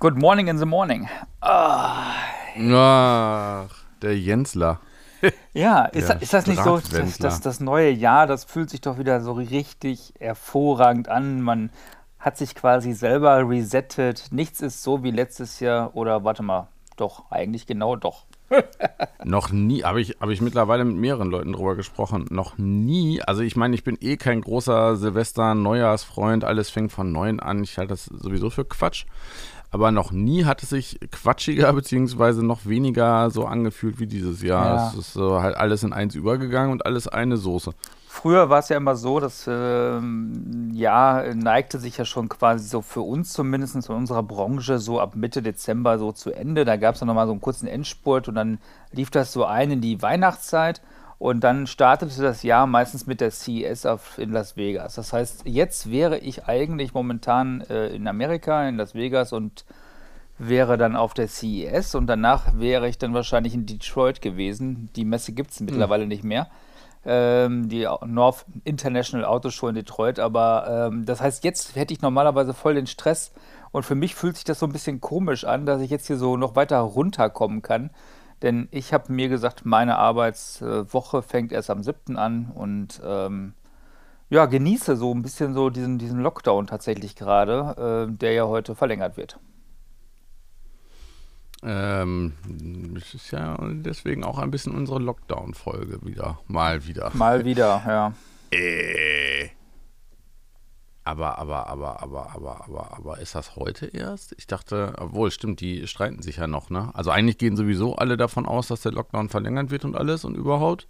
Good morning in the morning. Ach, der Jensler. Ja, ist, ist das nicht so, dass, dass das neue Jahr, das fühlt sich doch wieder so richtig hervorragend an. Man hat sich quasi selber resettet. Nichts ist so wie letztes Jahr. Oder warte mal, doch, eigentlich genau doch. noch nie, habe ich, hab ich mittlerweile mit mehreren Leuten drüber gesprochen. Noch nie, also ich meine, ich bin eh kein großer Silvester-Neujahrsfreund. Alles fängt von neun an. Ich halte das sowieso für Quatsch. Aber noch nie hat es sich quatschiger beziehungsweise noch weniger so angefühlt wie dieses Jahr. Ja. Es ist so halt alles in eins übergegangen und alles eine Soße. Früher war es ja immer so, das äh, Jahr neigte sich ja schon quasi so für uns zumindest in unserer Branche so ab Mitte Dezember so zu Ende. Da gab es dann nochmal so einen kurzen Endspurt und dann lief das so ein in die Weihnachtszeit. Und dann startete das Jahr meistens mit der CES auf, in Las Vegas. Das heißt, jetzt wäre ich eigentlich momentan äh, in Amerika, in Las Vegas und wäre dann auf der CES und danach wäre ich dann wahrscheinlich in Detroit gewesen. Die Messe gibt es mittlerweile mhm. nicht mehr. Ähm, die North International Auto Show in Detroit. Aber ähm, das heißt, jetzt hätte ich normalerweise voll den Stress. Und für mich fühlt sich das so ein bisschen komisch an, dass ich jetzt hier so noch weiter runterkommen kann. Denn ich habe mir gesagt, meine Arbeitswoche fängt erst am 7. an und ähm, ja, genieße so ein bisschen so diesen, diesen Lockdown tatsächlich gerade, äh, der ja heute verlängert wird. Ähm, es ist ja deswegen auch ein bisschen unsere Lockdown-Folge wieder. Mal wieder. Mal wieder, ja. Äh. Aber, aber, aber, aber, aber, aber, aber ist das heute erst? Ich dachte, obwohl, stimmt, die streiten sich ja noch, ne? Also eigentlich gehen sowieso alle davon aus, dass der Lockdown verlängert wird und alles und überhaupt.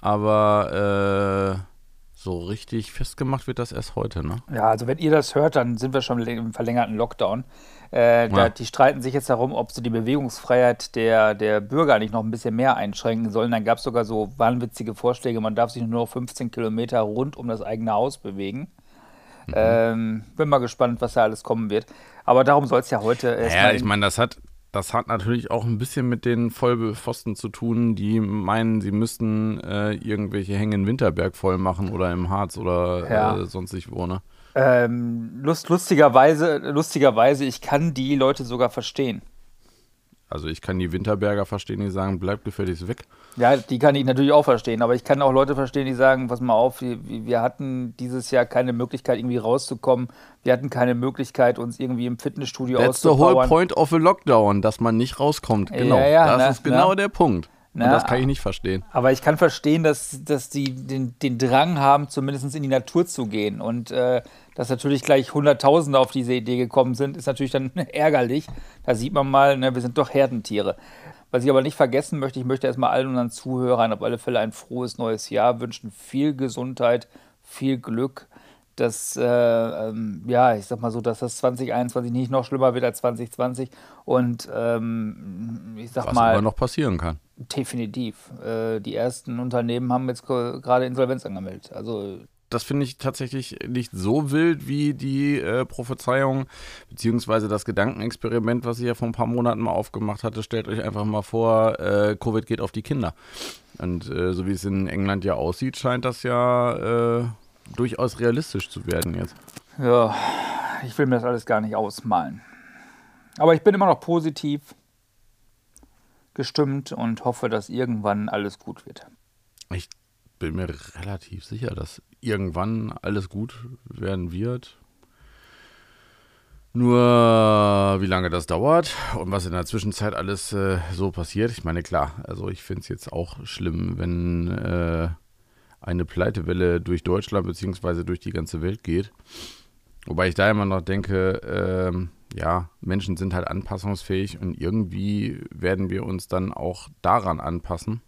Aber äh, so richtig festgemacht wird das erst heute, ne? Ja, also wenn ihr das hört, dann sind wir schon im verlängerten Lockdown. Äh, da, Die streiten sich jetzt darum, ob sie die Bewegungsfreiheit der, der Bürger nicht noch ein bisschen mehr einschränken sollen. Dann gab es sogar so wahnwitzige Vorschläge, man darf sich nur noch 15 Kilometer rund um das eigene Haus bewegen. Mhm. Ähm, bin mal gespannt, was da alles kommen wird. Aber darum soll es ja heute. Ja, ich meine, das hat, das hat natürlich auch ein bisschen mit den Vollpfosten zu tun, die meinen, sie müssten äh, irgendwelche Hänge in Winterberg voll machen oder im Harz oder ja. äh, sonstig wo, ne? Ähm, lust, lustigerweise, lustigerweise, ich kann die Leute sogar verstehen. Also ich kann die Winterberger verstehen, die sagen, bleib gefälligst weg. Ja, die kann ich natürlich auch verstehen, aber ich kann auch Leute verstehen, die sagen, pass mal auf, wir, wir hatten dieses Jahr keine Möglichkeit, irgendwie rauszukommen. Wir hatten keine Möglichkeit, uns irgendwie im Fitnessstudio That's auszupowern. That's the whole point of a Lockdown, dass man nicht rauskommt. Genau, ja, ja, das na, ist genau na. der Punkt. Na, das kann ich nicht verstehen. Aber ich kann verstehen, dass, dass die den, den Drang haben, zumindest in die Natur zu gehen. Und äh, dass natürlich gleich Hunderttausende auf diese Idee gekommen sind, ist natürlich dann ärgerlich. Da sieht man mal, ne, wir sind doch Herdentiere. Was ich aber nicht vergessen möchte, ich möchte erstmal allen unseren Zuhörern auf alle Fälle ein frohes neues Jahr wünschen. Viel Gesundheit, viel Glück, dass, äh, ähm, ja, ich sag mal so, dass das 2021 nicht noch schlimmer wird als 2020. Und ähm, ich sag Was mal. Was aber noch passieren kann. Definitiv. Äh, die ersten Unternehmen haben jetzt gerade Insolvenz angemeldet. Also das finde ich tatsächlich nicht so wild wie die äh, Prophezeiung, beziehungsweise das Gedankenexperiment, was ich ja vor ein paar Monaten mal aufgemacht hatte. Stellt euch einfach mal vor, äh, Covid geht auf die Kinder. Und äh, so wie es in England ja aussieht, scheint das ja äh, durchaus realistisch zu werden jetzt. Ja, ich will mir das alles gar nicht ausmalen. Aber ich bin immer noch positiv gestimmt und hoffe, dass irgendwann alles gut wird. Ich bin mir relativ sicher, dass irgendwann alles gut werden wird. Nur wie lange das dauert und was in der Zwischenzeit alles äh, so passiert. Ich meine, klar, also ich finde es jetzt auch schlimm, wenn äh, eine Pleitewelle durch Deutschland bzw. durch die ganze Welt geht. Wobei ich da immer noch denke, äh, ja, Menschen sind halt anpassungsfähig und irgendwie werden wir uns dann auch daran anpassen.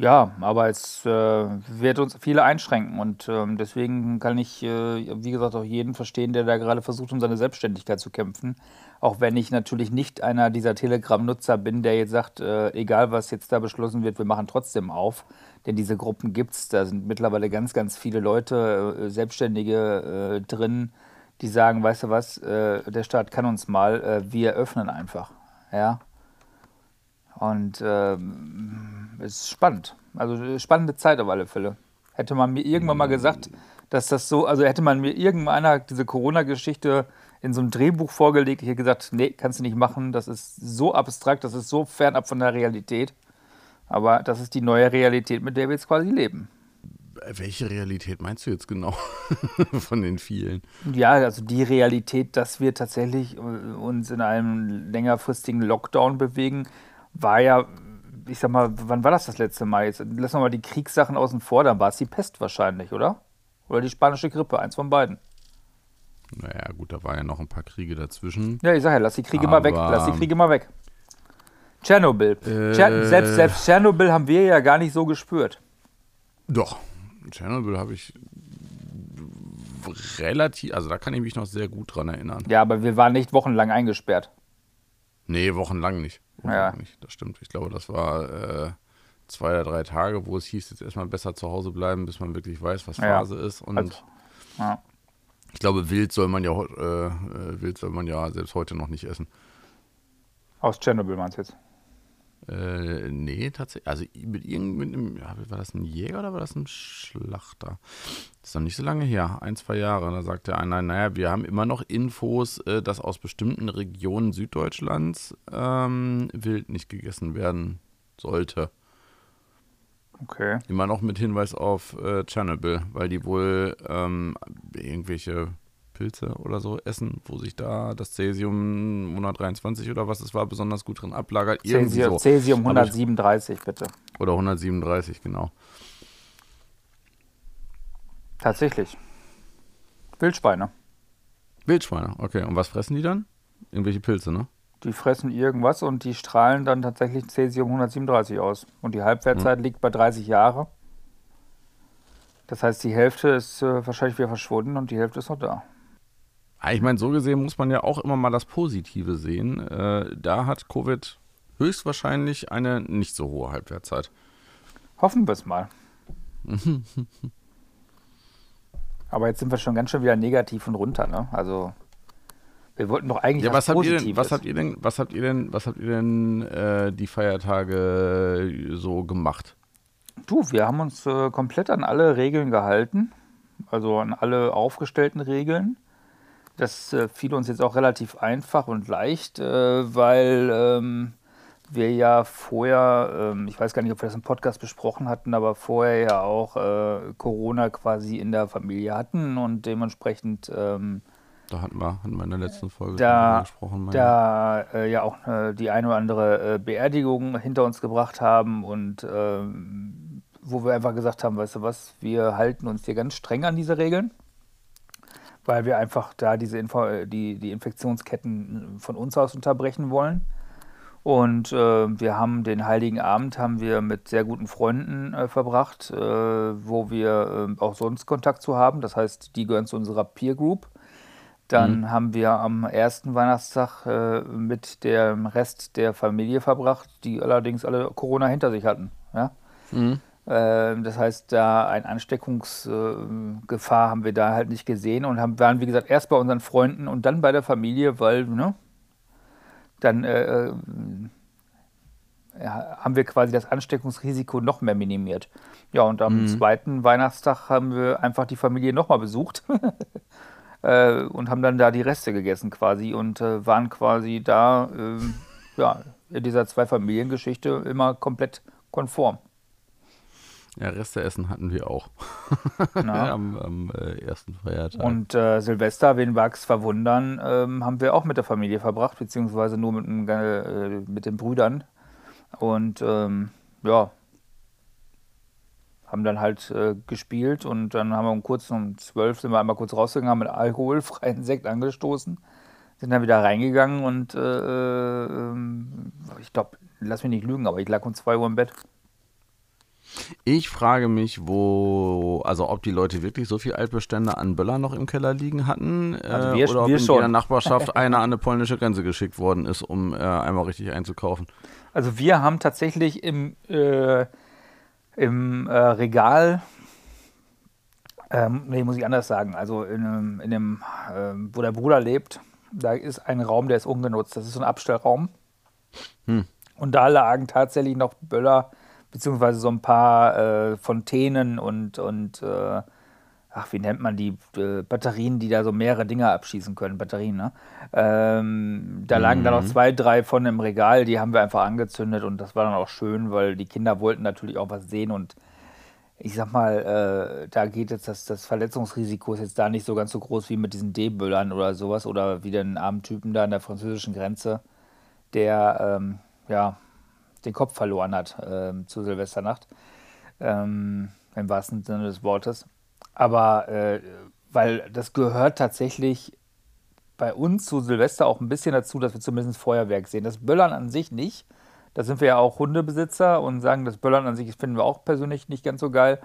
Ja, aber es äh, wird uns viele einschränken und ähm, deswegen kann ich, äh, wie gesagt, auch jeden verstehen, der da gerade versucht, um seine Selbstständigkeit zu kämpfen. Auch wenn ich natürlich nicht einer dieser Telegram-Nutzer bin, der jetzt sagt, äh, egal was jetzt da beschlossen wird, wir machen trotzdem auf. Denn diese Gruppen gibt es, da sind mittlerweile ganz, ganz viele Leute, äh, Selbstständige äh, drin, die sagen, weißt du was, äh, der Staat kann uns mal, wir öffnen einfach. Ja. Und ähm, es ist spannend. Also spannende Zeit auf alle Fälle. Hätte man mir irgendwann mal gesagt, dass das so, also hätte man mir irgendwann einer diese Corona-Geschichte in so einem Drehbuch vorgelegt. Ich hätte gesagt, nee, kannst du nicht machen. Das ist so abstrakt, das ist so fernab von der Realität. Aber das ist die neue Realität, mit der wir jetzt quasi leben. Welche Realität meinst du jetzt genau von den vielen? Ja, also die Realität, dass wir tatsächlich äh, uns in einem längerfristigen Lockdown bewegen, war ja, ich sag mal, wann war das das letzte Mal? Jetzt lassen wir mal die Kriegssachen außen vor, dann war es die Pest wahrscheinlich, oder? Oder die spanische Grippe, eins von beiden. Naja, gut, da waren ja noch ein paar Kriege dazwischen. Ja, ich sag ja, lass die Kriege mal weg, lass die Kriege mal weg. Tschernobyl. Äh, selbst, selbst Tschernobyl haben wir ja gar nicht so gespürt. Doch, Tschernobyl habe ich relativ, also da kann ich mich noch sehr gut dran erinnern. Ja, aber wir waren nicht wochenlang eingesperrt. Nee, wochenlang nicht. Wochenlang ja. nicht. Das stimmt. Ich glaube, das war äh, zwei oder drei Tage, wo es hieß, jetzt erstmal besser zu Hause bleiben, bis man wirklich weiß, was Phase ja. ist. Und also, ja. ich glaube, wild soll man ja äh, äh, wild soll man ja selbst heute noch nicht essen. Aus Tschernobyl meinst du jetzt? Äh, nee, tatsächlich. Also mit irgendeinem, war das ein Jäger oder war das ein Schlachter? Das ist noch nicht so lange her, ein, zwei Jahre. Da sagte einer, naja, wir haben immer noch Infos, äh, dass aus bestimmten Regionen Süddeutschlands ähm, Wild nicht gegessen werden sollte. Okay. Immer noch mit Hinweis auf äh, Tschernobyl, weil die wohl ähm, irgendwelche Pilze oder so essen, wo sich da das Cäsium 123 oder was es war besonders gut drin ablagert. Cäsium, so. Cäsium 137 bitte. Oder 137, genau. Tatsächlich. Wildschweine. Wildschweine, okay. Und was fressen die dann? Irgendwelche Pilze, ne? Die fressen irgendwas und die strahlen dann tatsächlich Cäsium 137 aus. Und die Halbwertzeit hm. liegt bei 30 Jahre. Das heißt, die Hälfte ist äh, wahrscheinlich wieder verschwunden und die Hälfte ist noch da. Ich meine, so gesehen muss man ja auch immer mal das Positive sehen. Äh, da hat Covid höchstwahrscheinlich eine nicht so hohe Halbwertszeit. Hoffen wir es mal. Aber jetzt sind wir schon ganz schön wieder negativ und runter, ne? Also wir wollten doch eigentlich ja, was, was habt. Ihr denn, was habt ihr denn, was habt ihr denn, was habt ihr denn äh, die Feiertage so gemacht? Du, wir haben uns äh, komplett an alle Regeln gehalten, also an alle aufgestellten Regeln. Das äh, fiel uns jetzt auch relativ einfach und leicht, äh, weil ähm, wir ja vorher, ähm, ich weiß gar nicht, ob wir das im Podcast besprochen hatten, aber vorher ja auch äh, Corona quasi in der Familie hatten und dementsprechend. Ähm, da hatten wir, hatten wir in der letzten Folge da, gesprochen. Da äh, ja auch äh, die eine oder andere äh, Beerdigung hinter uns gebracht haben und ähm, wo wir einfach gesagt haben, weißt du was, wir halten uns hier ganz streng an diese Regeln weil wir einfach da diese Info die, die Infektionsketten von uns aus unterbrechen wollen. Und äh, wir haben den Heiligen Abend haben wir mit sehr guten Freunden äh, verbracht, äh, wo wir äh, auch sonst Kontakt zu haben. Das heißt, die gehören zu unserer Peer Group. Dann mhm. haben wir am ersten Weihnachtstag äh, mit dem Rest der Familie verbracht, die allerdings alle Corona hinter sich hatten. Ja? Mhm. Ähm, das heißt, da eine Ansteckungsgefahr haben wir da halt nicht gesehen und haben, waren, wie gesagt, erst bei unseren Freunden und dann bei der Familie, weil, ne, dann äh, äh, haben wir quasi das Ansteckungsrisiko noch mehr minimiert. Ja, und am mhm. zweiten Weihnachtstag haben wir einfach die Familie nochmal besucht äh, und haben dann da die Reste gegessen quasi und äh, waren quasi da, ähm, ja, in dieser Zwei-Familien-Geschichte immer komplett konform. Ja, Reste hatten wir auch. am, am äh, ersten Feiertag. Und äh, Silvester, wen wag's verwundern, ähm, haben wir auch mit der Familie verbracht, beziehungsweise nur mit, äh, mit den Brüdern. Und ähm, ja, haben dann halt äh, gespielt und dann haben wir um kurz um zwölf sind wir einmal kurz rausgegangen, haben mit alkoholfreien Sekt angestoßen, sind dann wieder reingegangen und äh, äh, ähm, ich glaube, lass mich nicht lügen, aber ich lag um zwei Uhr im Bett. Ich frage mich, wo, also ob die Leute wirklich so viel Altbestände an Böller noch im Keller liegen hatten also wir, äh, oder ob in schon. der Nachbarschaft einer an eine polnische Grenze geschickt worden ist, um äh, einmal richtig einzukaufen. Also wir haben tatsächlich im, äh, im äh, Regal, ähm, nee, muss ich anders sagen, also in, in dem, ähm, wo der Bruder lebt, da ist ein Raum, der ist ungenutzt. Das ist so ein Abstellraum. Hm. Und da lagen tatsächlich noch Böller beziehungsweise so ein paar äh, Fontänen und, und äh, ach, wie nennt man die äh, Batterien, die da so mehrere Dinge abschießen können, Batterien, ne? Ähm, da lagen mhm. dann noch zwei, drei von im Regal, die haben wir einfach angezündet und das war dann auch schön, weil die Kinder wollten natürlich auch was sehen und ich sag mal, äh, da geht jetzt das, das Verletzungsrisiko ist jetzt da nicht so ganz so groß wie mit diesen D-Böllern oder sowas oder wie den armen Typen da an der französischen Grenze, der ähm, ja den Kopf verloren hat äh, zu Silvesternacht. Ähm, Im wahrsten Sinne des Wortes. Aber äh, weil das gehört tatsächlich bei uns zu Silvester auch ein bisschen dazu, dass wir zumindest Feuerwerk sehen. Das Böllern an sich nicht. Da sind wir ja auch Hundebesitzer und sagen, das Böllern an sich finden wir auch persönlich nicht ganz so geil.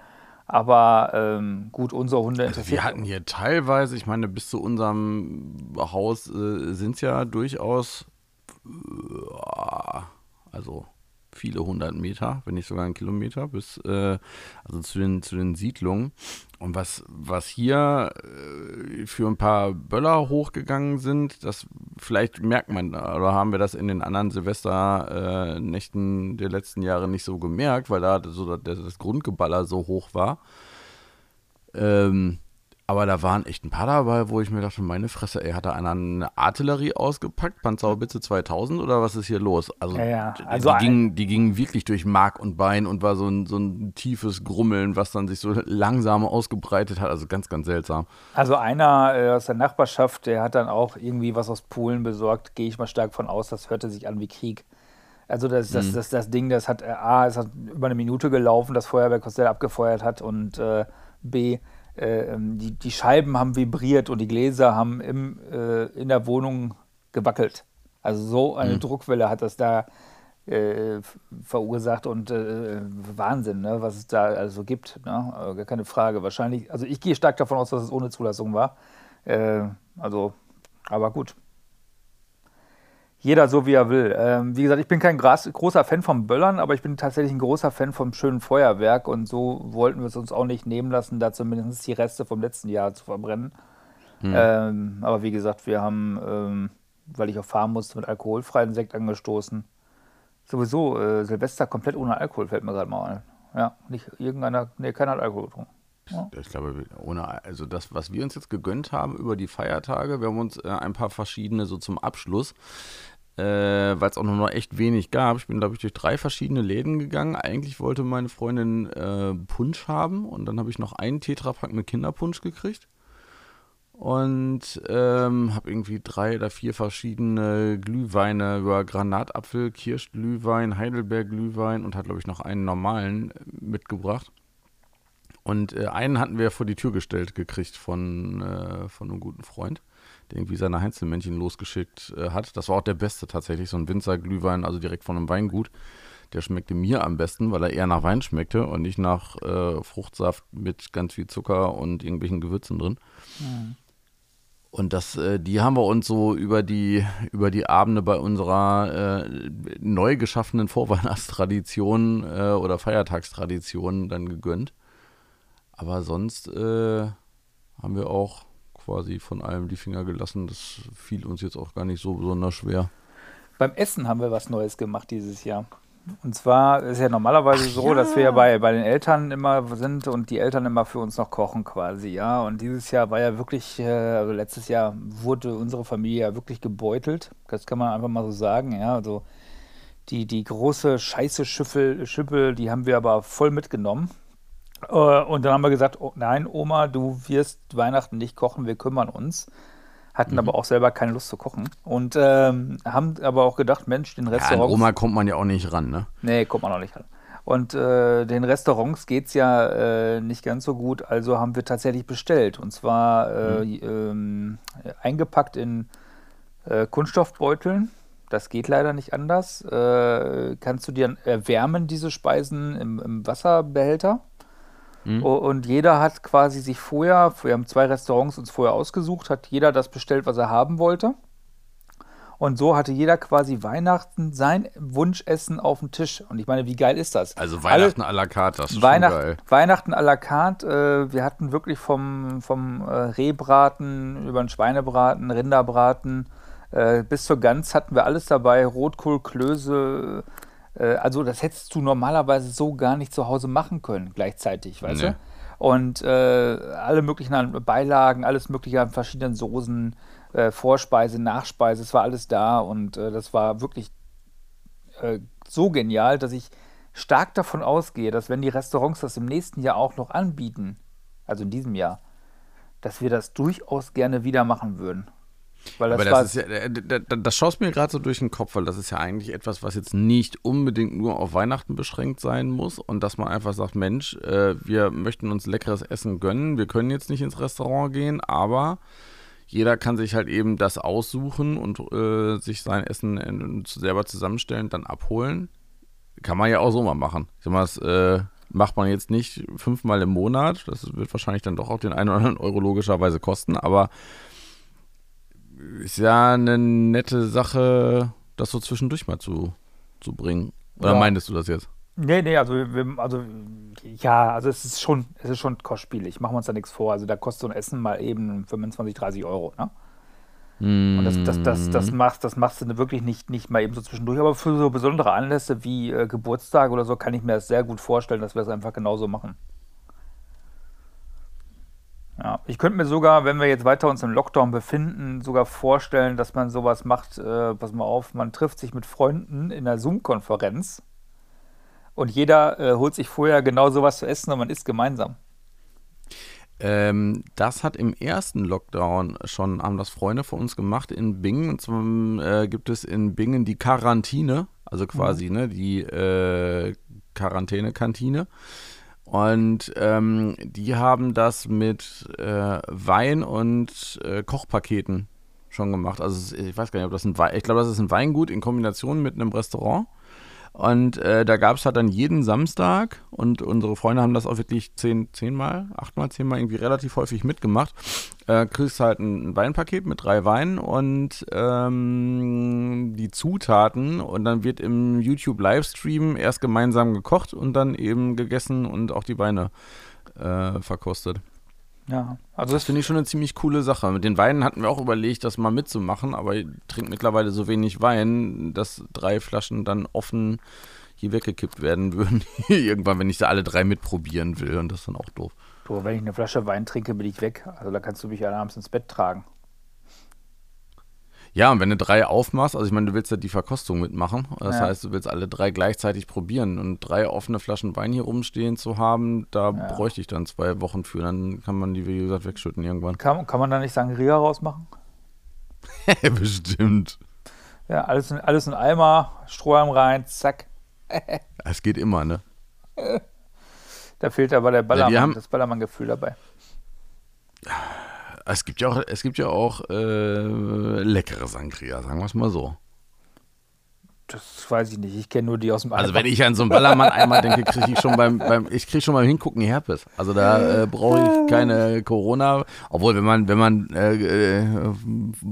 Aber ähm, gut, unsere Hunde interessieren. Also wir hatten hier teilweise, ich meine, bis zu unserem Haus äh, sind es ja durchaus, äh, also viele hundert Meter, wenn nicht sogar einen Kilometer, bis äh, also zu den, zu den Siedlungen. Und was, was hier äh, für ein paar Böller hochgegangen sind, das vielleicht merkt man, oder haben wir das in den anderen Silvesternächten der letzten Jahre nicht so gemerkt, weil da so das Grundgeballer so hoch war. Ähm, aber da waren echt ein paar dabei, wo ich mir dachte, meine Fresse, ey, hat da einer eine Artillerie ausgepackt, Panzerhaubitze 2000 oder was ist hier los? Also, ja, ja. also die, gingen, die gingen wirklich durch Mark und Bein und war so ein, so ein tiefes Grummeln, was dann sich so langsam ausgebreitet hat. Also ganz, ganz seltsam. Also einer äh, aus der Nachbarschaft, der hat dann auch irgendwie was aus Polen besorgt, gehe ich mal stark von aus, das hörte sich an wie Krieg. Also das, das, mhm. das, das Ding, das hat äh, A, es hat über eine Minute gelaufen, das Feuerwerk, was der abgefeuert hat und äh, B, äh, ähm, die, die Scheiben haben vibriert und die Gläser haben im, äh, in der Wohnung gewackelt. Also so eine mhm. Druckwelle hat das da äh, verursacht und äh, Wahnsinn, ne, was es da also gibt. Ne? Äh, gar keine Frage. Wahrscheinlich, also ich gehe stark davon aus, dass es ohne Zulassung war. Äh, also, aber gut jeder so, wie er will. Ähm, wie gesagt, ich bin kein großer Fan vom Böllern, aber ich bin tatsächlich ein großer Fan vom schönen Feuerwerk und so wollten wir es uns auch nicht nehmen lassen, da zumindest die Reste vom letzten Jahr zu verbrennen. Hm. Ähm, aber wie gesagt, wir haben, ähm, weil ich auch fahren musste, mit alkoholfreien Sekt angestoßen. Sowieso äh, Silvester komplett ohne Alkohol, fällt mir gerade mal ein. Ja, nicht irgendeiner, nee, keiner hat Alkohol getrunken. Ja. Ich glaube, ohne, also das, was wir uns jetzt gegönnt haben über die Feiertage, wir haben uns äh, ein paar verschiedene so zum Abschluss äh, weil es auch noch echt wenig gab. Ich bin, glaube ich, durch drei verschiedene Läden gegangen. Eigentlich wollte meine Freundin äh, Punsch haben und dann habe ich noch einen Tetrapack mit Kinderpunsch gekriegt. Und ähm, habe irgendwie drei oder vier verschiedene Glühweine über Granatapfel, Kirschglühwein, Heidelberg-Glühwein und hat, glaube ich, noch einen normalen äh, mitgebracht. Und äh, einen hatten wir vor die Tür gestellt gekriegt von, äh, von einem guten Freund der irgendwie seine Heinzelmännchen losgeschickt äh, hat. Das war auch der beste tatsächlich, so ein Winzerglühwein, also direkt von einem Weingut. Der schmeckte mir am besten, weil er eher nach Wein schmeckte und nicht nach äh, Fruchtsaft mit ganz viel Zucker und irgendwelchen Gewürzen drin. Mhm. Und das, äh, die haben wir uns so über die, über die Abende bei unserer äh, neu geschaffenen Vorweihnachtstradition äh, oder Feiertagstradition dann gegönnt. Aber sonst äh, haben wir auch quasi von allem die Finger gelassen. Das fiel uns jetzt auch gar nicht so besonders schwer. Beim Essen haben wir was Neues gemacht dieses Jahr. Und zwar ist ja normalerweise Ach, so, ja. dass wir ja bei, bei den Eltern immer sind und die Eltern immer für uns noch kochen quasi, ja. Und dieses Jahr war ja wirklich, äh, also letztes Jahr wurde unsere Familie ja wirklich gebeutelt. Das kann man einfach mal so sagen, ja. Also die, die große Scheiße Schiffel, Schippel, die haben wir aber voll mitgenommen. Äh, und dann haben wir gesagt, oh, nein, Oma, du wirst Weihnachten nicht kochen, wir kümmern uns. Hatten mhm. aber auch selber keine Lust zu kochen. Und ähm, haben aber auch gedacht, Mensch, den Restaurants. Ja, Oma kommt man ja auch nicht ran, ne? Nee, kommt man auch nicht ran. Und äh, den Restaurants geht es ja äh, nicht ganz so gut, also haben wir tatsächlich bestellt. Und zwar äh, mhm. ähm, eingepackt in äh, Kunststoffbeuteln. Das geht leider nicht anders. Äh, kannst du dir erwärmen, diese Speisen im, im Wasserbehälter? Mhm. Und jeder hat quasi sich vorher, wir haben zwei Restaurants uns vorher ausgesucht, hat jeder das bestellt, was er haben wollte. Und so hatte jeder quasi Weihnachten sein Wunschessen auf dem Tisch. Und ich meine, wie geil ist das? Also Weihnachten Alle, à la carte, das ist Weihnacht, schon geil. Weihnachten à la carte. Äh, wir hatten wirklich vom, vom äh, Rehbraten über den Schweinebraten, Rinderbraten äh, bis zur Gans hatten wir alles dabei. Rotkohl, Klöße, also das hättest du normalerweise so gar nicht zu Hause machen können gleichzeitig, weißt nee. du? Und äh, alle möglichen Beilagen, alles mögliche an verschiedenen Soßen, äh, Vorspeise, Nachspeise, es war alles da und äh, das war wirklich äh, so genial, dass ich stark davon ausgehe, dass wenn die Restaurants das im nächsten Jahr auch noch anbieten, also in diesem Jahr, dass wir das durchaus gerne wieder machen würden. Weil das, Aber das, ist ja, äh, das schaust mir gerade so durch den Kopf, weil das ist ja eigentlich etwas, was jetzt nicht unbedingt nur auf Weihnachten beschränkt sein muss und dass man einfach sagt, Mensch, äh, wir möchten uns leckeres Essen gönnen, wir können jetzt nicht ins Restaurant gehen, aber jeder kann sich halt eben das aussuchen und äh, sich sein Essen in, selber zusammenstellen, dann abholen. Kann man ja auch so mal machen. Ich sag mal, das äh, macht man jetzt nicht fünfmal im Monat. Das wird wahrscheinlich dann doch auch den einen oder anderen Euro logischerweise kosten, aber ist ja eine nette Sache, das so zwischendurch mal zu, zu bringen. Oder ja. meintest du das jetzt? Nee, nee, also, wir, also ja, also es ist schon, es ist schon kostspielig. Machen wir uns da nichts vor. Also da kostet so ein Essen mal eben 25, 30 Euro, ne? Mm. Und das, das, das, das, mhm. machst, das machst du wirklich nicht, nicht mal eben so zwischendurch. Aber für so besondere Anlässe wie äh, Geburtstage oder so kann ich mir das sehr gut vorstellen, dass wir es das einfach genauso machen. Ja, ich könnte mir sogar, wenn wir jetzt weiter uns im Lockdown befinden, sogar vorstellen, dass man sowas macht, äh, pass mal auf, man trifft sich mit Freunden in einer Zoom-Konferenz und jeder äh, holt sich vorher genau sowas zu essen und man isst gemeinsam. Ähm, das hat im ersten Lockdown schon, haben das Freunde von uns gemacht in Bingen. Und zwar äh, gibt es in Bingen die Quarantine, also quasi mhm. ne, die äh, Quarantäne-Kantine. Und ähm, die haben das mit äh, Wein und äh, Kochpaketen schon gemacht. Also ich weiß gar nicht, ob das ein Wein, ich glaube, das ist ein Weingut in Kombination mit einem Restaurant. Und äh, da gab es halt dann jeden Samstag und unsere Freunde haben das auch wirklich zehn, zehnmal, achtmal, zehnmal irgendwie relativ häufig mitgemacht. Äh, kriegst halt ein Weinpaket mit drei Weinen und ähm, die Zutaten und dann wird im YouTube Livestream erst gemeinsam gekocht und dann eben gegessen und auch die Weine äh, verkostet. Ja, also das finde ich schon eine ziemlich coole Sache. Mit den Weinen hatten wir auch überlegt, das mal mitzumachen, aber ich trinke mittlerweile so wenig Wein, dass drei Flaschen dann offen hier weggekippt werden würden. Irgendwann, wenn ich da alle drei mitprobieren will und das ist dann auch doof. Du, wenn ich eine Flasche Wein trinke, bin ich weg. Also da kannst du mich abends ins Bett tragen. Ja, und wenn du drei aufmachst, also ich meine, du willst ja die Verkostung mitmachen. Das ja. heißt, du willst alle drei gleichzeitig probieren. Und drei offene Flaschen Wein hier rumstehen zu haben, da ja. bräuchte ich dann zwei Wochen für. Dann kann man die, wie gesagt, wegschütten irgendwann. Kann, kann man da nicht Sangria rausmachen? Bestimmt. Ja, alles in, alles in Eimer, Strohhalm rein, zack. Es geht immer, ne? Da fehlt aber der Ballermann, ja, das Ballermann-Gefühl dabei es gibt ja auch, es gibt ja auch äh, leckere Sangria, sagen wir es mal so. Das weiß ich nicht. Ich kenne nur die aus dem Eimer. Also wenn ich an so einen Ballermann einmal denke, kriege ich schon beim, beim ich kriege schon beim Hingucken Herpes. Also da äh, brauche ich keine Corona. Obwohl, wenn man, wenn man äh, äh,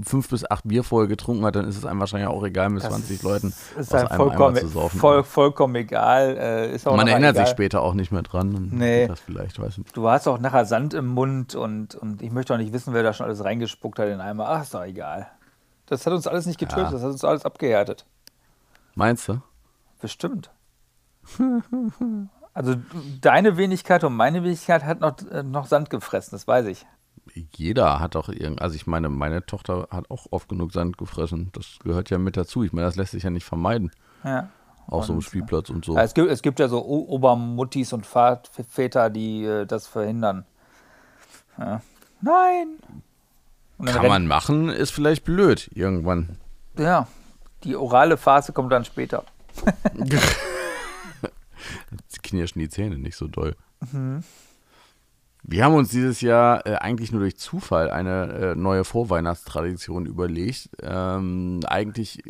fünf bis acht Bier vorher getrunken hat, dann ist es einem wahrscheinlich auch egal, mit das 20 Leuten ist aus einem vollkommen, zu saufen. Voll, vollkommen egal. Äh, ist auch man erinnert egal. sich später auch nicht mehr dran. Nee. Das vielleicht, weiß nicht. Du hast auch nachher Sand im Mund und, und ich möchte auch nicht wissen, wer da schon alles reingespuckt hat in den Eimer. Ach, ist doch egal. Das hat uns alles nicht getötet, ja. das hat uns alles abgehärtet. Meinst du? Bestimmt. also deine Wenigkeit und meine Wenigkeit hat noch, äh, noch Sand gefressen, das weiß ich. Jeder hat auch irgend, also ich meine, meine Tochter hat auch oft genug Sand gefressen. Das gehört ja mit dazu. Ich meine, das lässt sich ja nicht vermeiden. Ja. Auf so einem Spielplatz und so. Es, gibt, es gibt ja so Obermuttis und Väter, die äh, das verhindern. Ja. Nein! Kann man machen, ist vielleicht blöd irgendwann. Ja, die orale Phase kommt dann später. Jetzt knirschen die Zähne nicht so doll. Mhm. Wir haben uns dieses Jahr äh, eigentlich nur durch Zufall eine äh, neue Vorweihnachtstradition überlegt. Ähm, eigentlich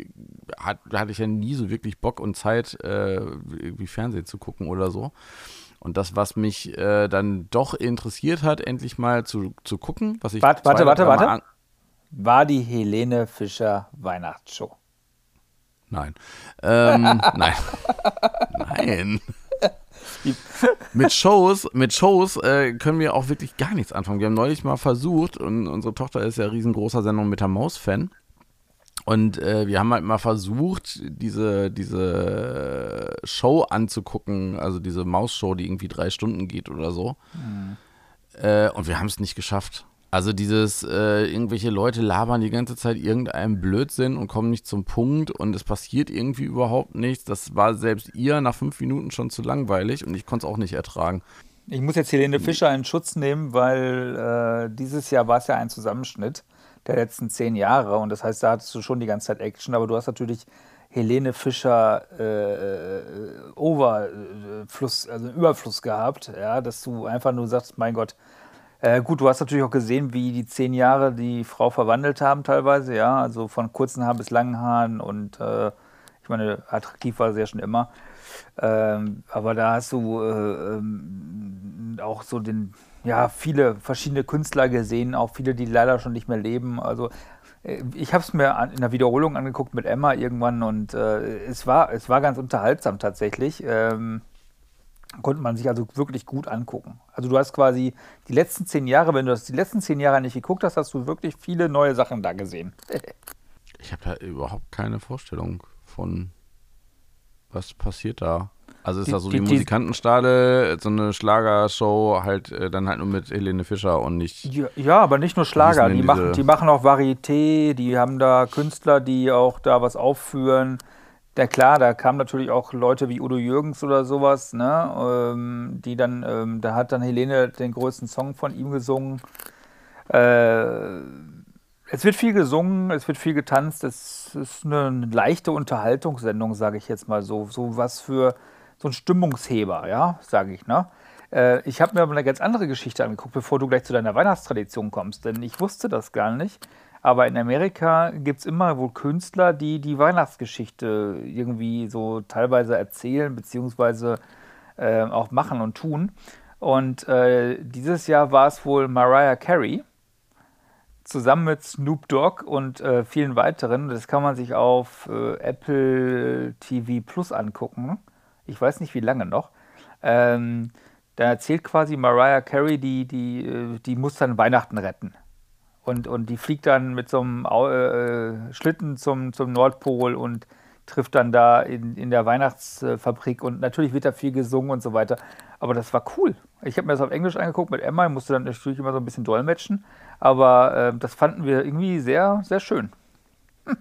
hat, hatte ich ja nie so wirklich Bock und Zeit, äh, irgendwie Fernsehen zu gucken oder so. Und das, was mich äh, dann doch interessiert hat, endlich mal zu, zu gucken, was ich. Warte, warte, warte, warte. War die Helene Fischer Weihnachtsshow? Nein. Ähm, nein. Nein. mit Shows, mit Shows äh, können wir auch wirklich gar nichts anfangen. Wir haben neulich mal versucht, und unsere Tochter ist ja riesengroßer Sendung mit der Maus-Fan. Und äh, wir haben halt mal versucht, diese, diese Show anzugucken, also diese Mausshow, die irgendwie drei Stunden geht oder so. Mhm. Äh, und wir haben es nicht geschafft. Also dieses, äh, irgendwelche Leute labern die ganze Zeit irgendeinem Blödsinn und kommen nicht zum Punkt und es passiert irgendwie überhaupt nichts. Das war selbst ihr nach fünf Minuten schon zu langweilig und ich konnte es auch nicht ertragen. Ich muss jetzt Helene Fischer in Schutz nehmen, weil äh, dieses Jahr war es ja ein Zusammenschnitt der letzten zehn Jahre und das heißt, da hattest du schon die ganze Zeit Action, aber du hast natürlich Helene Fischer äh, äh Overfluss, also Überfluss gehabt, ja, dass du einfach nur sagst, mein Gott, äh, gut, du hast natürlich auch gesehen, wie die zehn Jahre die Frau verwandelt haben teilweise, ja, also von kurzen Haaren bis langen Haaren und äh, ich meine, attraktiv war sie ja schon immer. Ähm, aber da hast du äh, ähm, auch so den, ja, viele verschiedene Künstler gesehen, auch viele, die leider schon nicht mehr leben. Also äh, ich habe es mir an, in der Wiederholung angeguckt mit Emma irgendwann und äh, es, war, es war ganz unterhaltsam tatsächlich. Ähm, konnte man sich also wirklich gut angucken. Also du hast quasi die letzten zehn Jahre, wenn du das die letzten zehn Jahre nicht geguckt hast, hast du wirklich viele neue Sachen da gesehen. ich habe da überhaupt keine Vorstellung von, was passiert da. Also ist die, das so die, wie Musikantenstade, so eine Schlagershow, halt äh, dann halt nur mit Helene Fischer und nicht. Ja, ja aber nicht nur Schlager, die machen, die machen auch Varieté, die haben da Künstler, die auch da was aufführen. Ja klar, da kamen natürlich auch Leute wie Udo Jürgens oder sowas, ne? Ähm, die dann, ähm, da hat dann Helene den größten Song von ihm gesungen. Äh, es wird viel gesungen, es wird viel getanzt, es ist eine, leichte Unterhaltungssendung, sage ich jetzt mal so. So was für so ein Stimmungsheber, ja, sage ich, ne? Äh, ich habe mir aber eine ganz andere Geschichte angeguckt, bevor du gleich zu deiner Weihnachtstradition kommst, denn ich wusste das gar nicht. Aber in Amerika gibt es immer wohl Künstler, die die Weihnachtsgeschichte irgendwie so teilweise erzählen, beziehungsweise äh, auch machen und tun. Und äh, dieses Jahr war es wohl Mariah Carey, zusammen mit Snoop Dogg und äh, vielen weiteren. Das kann man sich auf äh, Apple TV Plus angucken. Ich weiß nicht, wie lange noch. Ähm, da erzählt quasi Mariah Carey, die, die, äh, die muss dann Weihnachten retten. Und, und die fliegt dann mit so einem äh, Schlitten zum, zum Nordpol und trifft dann da in, in der Weihnachtsfabrik und natürlich wird da viel gesungen und so weiter. Aber das war cool. Ich habe mir das auf Englisch angeguckt mit Emma, ich musste dann natürlich immer so ein bisschen dolmetschen, aber äh, das fanden wir irgendwie sehr, sehr schön. Hm.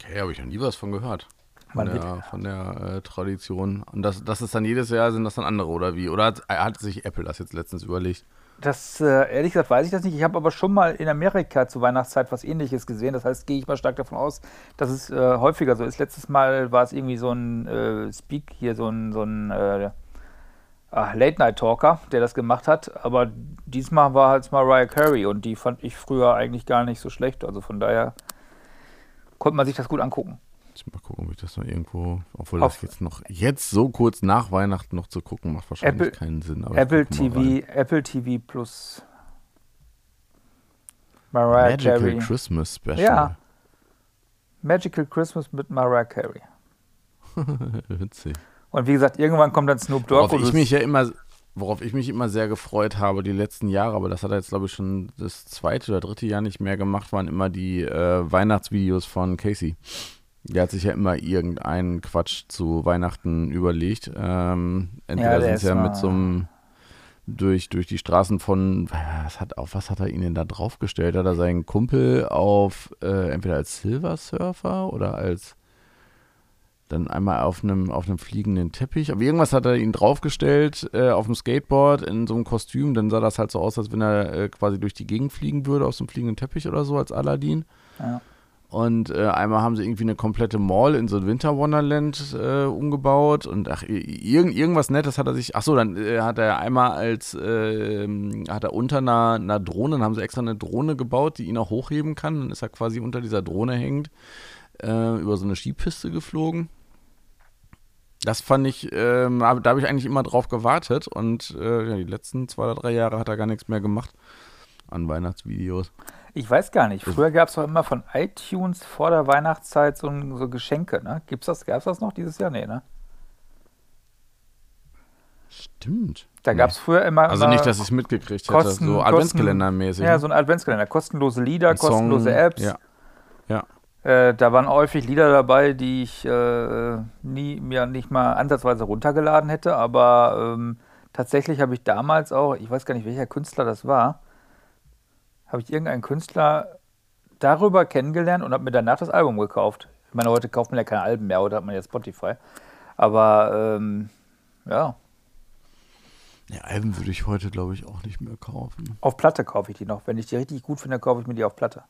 Okay, habe ich noch nie was von gehört. Von Man der, von der äh, Tradition. Und das, das ist dann jedes Jahr, sind das dann andere oder wie? Oder hat, hat sich Apple das jetzt letztens überlegt? Das, äh, ehrlich gesagt, weiß ich das nicht. Ich habe aber schon mal in Amerika zur Weihnachtszeit was ähnliches gesehen. Das heißt, gehe ich mal stark davon aus, dass es äh, häufiger so ist. Letztes Mal war es irgendwie so ein äh, Speak hier, so ein, so ein äh, ah, Late-Night-Talker, der das gemacht hat. Aber diesmal war halt Mariah Carey und die fand ich früher eigentlich gar nicht so schlecht. Also von daher konnte man sich das gut angucken. Mal gucken, ob ich das noch irgendwo, obwohl Auf das jetzt noch, jetzt so kurz nach Weihnachten noch zu gucken, macht wahrscheinlich Apple, keinen Sinn. Apple TV, Apple TV Plus. Mariah Magical Carey. Christmas Special. Ja. Magical Christmas mit Mariah Carey. Witzig. Und wie gesagt, irgendwann kommt dann Snoop Dogg. Worauf ich mich ja immer, worauf ich mich immer sehr gefreut habe die letzten Jahre, aber das hat er jetzt glaube ich schon das zweite oder dritte Jahr nicht mehr gemacht, waren immer die äh, Weihnachtsvideos von Casey. Der hat sich ja immer irgendeinen Quatsch zu Weihnachten überlegt. Ähm, entweder ja, sind sie ja mit so einem durch, durch die Straßen von, was hat, auf was hat er ihn denn da draufgestellt? Hat er seinen Kumpel auf, äh, entweder als Silver Surfer oder als dann einmal auf einem, auf einem fliegenden Teppich. Aber irgendwas hat er ihn draufgestellt äh, auf dem Skateboard in so einem Kostüm. Dann sah das halt so aus, als wenn er äh, quasi durch die Gegend fliegen würde auf so einem fliegenden Teppich oder so als Aladdin. Ja. Und äh, einmal haben sie irgendwie eine komplette Mall in so ein Winter Wonderland äh, umgebaut und ach, irgend, irgendwas Nettes hat er sich. Ach so, dann äh, hat er einmal als äh, hat er unter einer, einer Drohne, dann haben sie extra eine Drohne gebaut, die ihn auch hochheben kann. Dann ist er quasi unter dieser Drohne hängend äh, über so eine Skipiste geflogen. Das fand ich, ähm, da habe ich eigentlich immer drauf gewartet und äh, ja, die letzten zwei oder drei Jahre hat er gar nichts mehr gemacht an Weihnachtsvideos. Ich weiß gar nicht. Früher gab es doch immer von iTunes vor der Weihnachtszeit so, so Geschenke, ne? Gibt's das, gab es das noch dieses Jahr? Nee, ne? Stimmt. Da gab es früher immer. Also nicht, dass ich es mitgekriegt hätte, so Adventskalendermäßig. Ja, ne? so ein Adventskalender. Kostenlose Lieder, kostenlose Apps. Ja. ja. Äh, da waren häufig Lieder dabei, die ich äh, nie mir nicht mal ansatzweise runtergeladen hätte, aber ähm, tatsächlich habe ich damals auch, ich weiß gar nicht, welcher Künstler das war, habe ich irgendeinen Künstler darüber kennengelernt und habe mir danach das Album gekauft. Ich meine, heute kauft man ja keine Alben mehr, oder hat man ja Spotify. Aber ähm, ja. Ja, Alben würde ich heute, glaube ich, auch nicht mehr kaufen. Auf Platte kaufe ich die noch. Wenn ich die richtig gut finde, kaufe ich mir die auf Platte.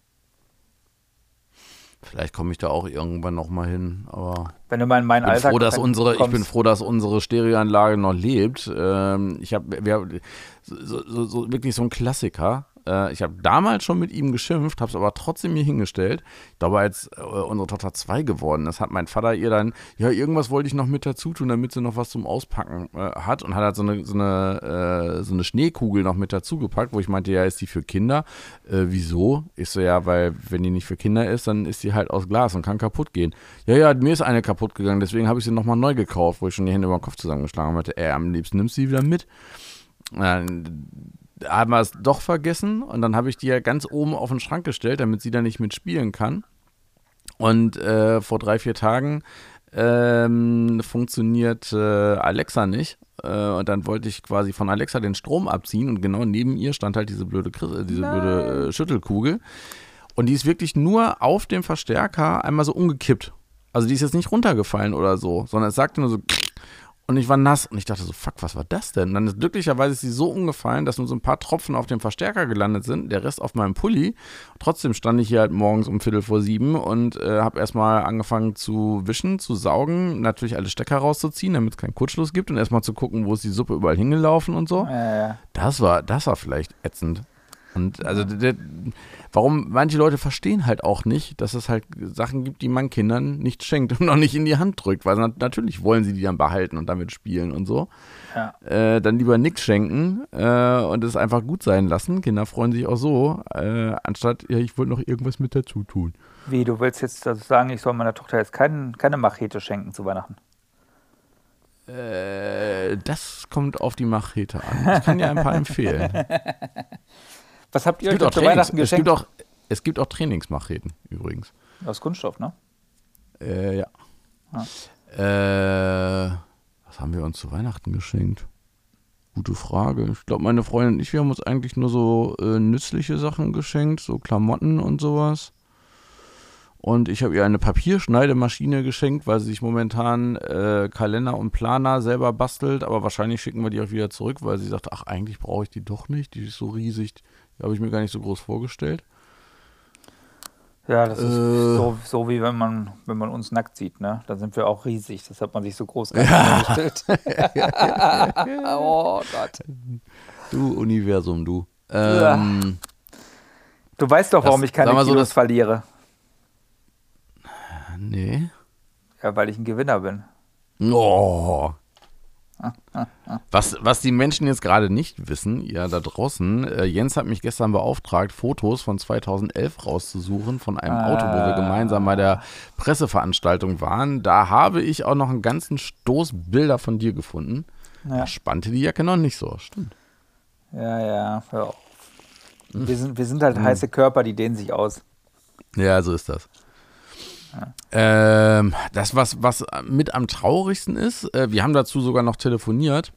Vielleicht komme ich da auch irgendwann noch mal hin, aber wenn du mal in meinen Alltag froh, dass unsere, ich bin froh, dass unsere Stereoanlage noch lebt. Ähm, ich habe so, so, so, wirklich so ein Klassiker. Äh, ich habe damals schon mit ihm geschimpft, habe es aber trotzdem mir hingestellt. Ich glaube, als äh, unsere Tochter zwei geworden ist, hat mein Vater ihr dann, ja, irgendwas wollte ich noch mit dazu tun, damit sie noch was zum Auspacken äh, hat und hat halt so eine, so, eine, äh, so eine Schneekugel noch mit dazu gepackt, wo ich meinte, ja, ist die für Kinder? Äh, wieso? Ich so, ja, weil wenn die nicht für Kinder ist, dann ist die halt aus Glas und kann kaputt gehen. Ja, ja, mir ist eine kaputt gegangen, deswegen habe ich sie nochmal neu gekauft, wo ich schon die Hände über den Kopf zusammengeschlagen habe. Ey, am liebsten nimmst du sie wieder mit. Haben wir es doch vergessen und dann habe ich die ja ganz oben auf den Schrank gestellt, damit sie da nicht mitspielen kann. Und äh, vor drei, vier Tagen ähm, funktioniert äh, Alexa nicht. Äh, und dann wollte ich quasi von Alexa den Strom abziehen und genau neben ihr stand halt diese blöde, diese blöde äh, Schüttelkugel. Und die ist wirklich nur auf dem Verstärker einmal so umgekippt. Also die ist jetzt nicht runtergefallen oder so, sondern es sagte nur so und ich war nass und ich dachte so, fuck, was war das denn? Und dann ist glücklicherweise ist sie so umgefallen, dass nur so ein paar Tropfen auf dem Verstärker gelandet sind, der Rest auf meinem Pulli. Trotzdem stand ich hier halt morgens um Viertel vor sieben und äh, habe erstmal angefangen zu wischen, zu saugen, natürlich alle Stecker rauszuziehen, damit es keinen Kurzschluss gibt und erstmal zu gucken, wo ist die Suppe überall hingelaufen und so. Ja. Das war, das war vielleicht ätzend. Und also der, warum manche Leute verstehen halt auch nicht, dass es halt Sachen gibt, die man Kindern nicht schenkt und auch nicht in die Hand drückt, weil natürlich wollen sie die dann behalten und damit spielen und so. Ja. Äh, dann lieber nichts schenken äh, und es einfach gut sein lassen. Kinder freuen sich auch so, äh, anstatt, ja, ich wollte noch irgendwas mit dazu tun. Wie, du willst jetzt also sagen, ich soll meiner Tochter jetzt kein, keine Machete schenken zu Weihnachten? Äh, das kommt auf die Machete an. Ich kann dir ein paar empfehlen. Was habt ihr euch zu Weihnachten geschenkt? Es gibt auch, es gibt auch Trainingsmacheten übrigens. Aus Kunststoff, ne? Äh, ja. Ah. Äh, was haben wir uns zu Weihnachten geschenkt? Gute Frage. Ich glaube, meine Freundin und ich, wir haben uns eigentlich nur so äh, nützliche Sachen geschenkt, so Klamotten und sowas. Und ich habe ihr eine Papierschneidemaschine geschenkt, weil sie sich momentan äh, Kalender und Planer selber bastelt. Aber wahrscheinlich schicken wir die auch wieder zurück, weil sie sagt, ach, eigentlich brauche ich die doch nicht. Die ist so riesig. Habe ich mir gar nicht so groß vorgestellt. Ja, das ist äh, so, so, wie wenn man, wenn man uns nackt sieht, ne? Dann sind wir auch riesig. Das hat man sich so groß ja. vorgestellt. oh Gott. Du Universum, du. Ähm, du weißt doch, warum das, ich keine Kilos so, das, verliere. Nee. Ja, weil ich ein Gewinner bin. Oh, was, was die Menschen jetzt gerade nicht wissen, ja da draußen, äh, Jens hat mich gestern beauftragt, Fotos von 2011 rauszusuchen von einem ah. Auto, wo wir gemeinsam bei der Presseveranstaltung waren. Da habe ich auch noch einen ganzen Stoß Bilder von dir gefunden. Ja. Da spannte die Jacke noch nicht so, stimmt. Ja, ja, hör auf. Wir sind, wir sind halt hm. heiße Körper, die dehnen sich aus. Ja, so ist das. Ähm, das, was, was mit am traurigsten ist, äh, wir haben dazu sogar noch telefoniert.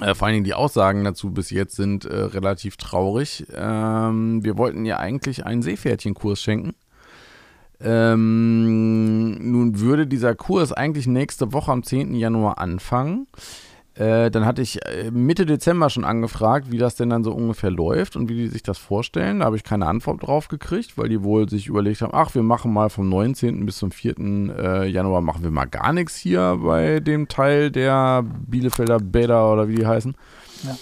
Äh, vor allen Dingen die Aussagen dazu bis jetzt sind äh, relativ traurig. Ähm, wir wollten ja eigentlich einen Seepferdchenkurs schenken. Ähm, nun würde dieser Kurs eigentlich nächste Woche am 10. Januar anfangen. Äh, dann hatte ich äh, Mitte Dezember schon angefragt, wie das denn dann so ungefähr läuft und wie die sich das vorstellen. Da habe ich keine Antwort drauf gekriegt, weil die wohl sich überlegt haben, ach, wir machen mal vom 19. bis zum 4. Äh, Januar machen wir mal gar nichts hier bei dem Teil der Bielefelder Bäder oder wie die heißen. Ja.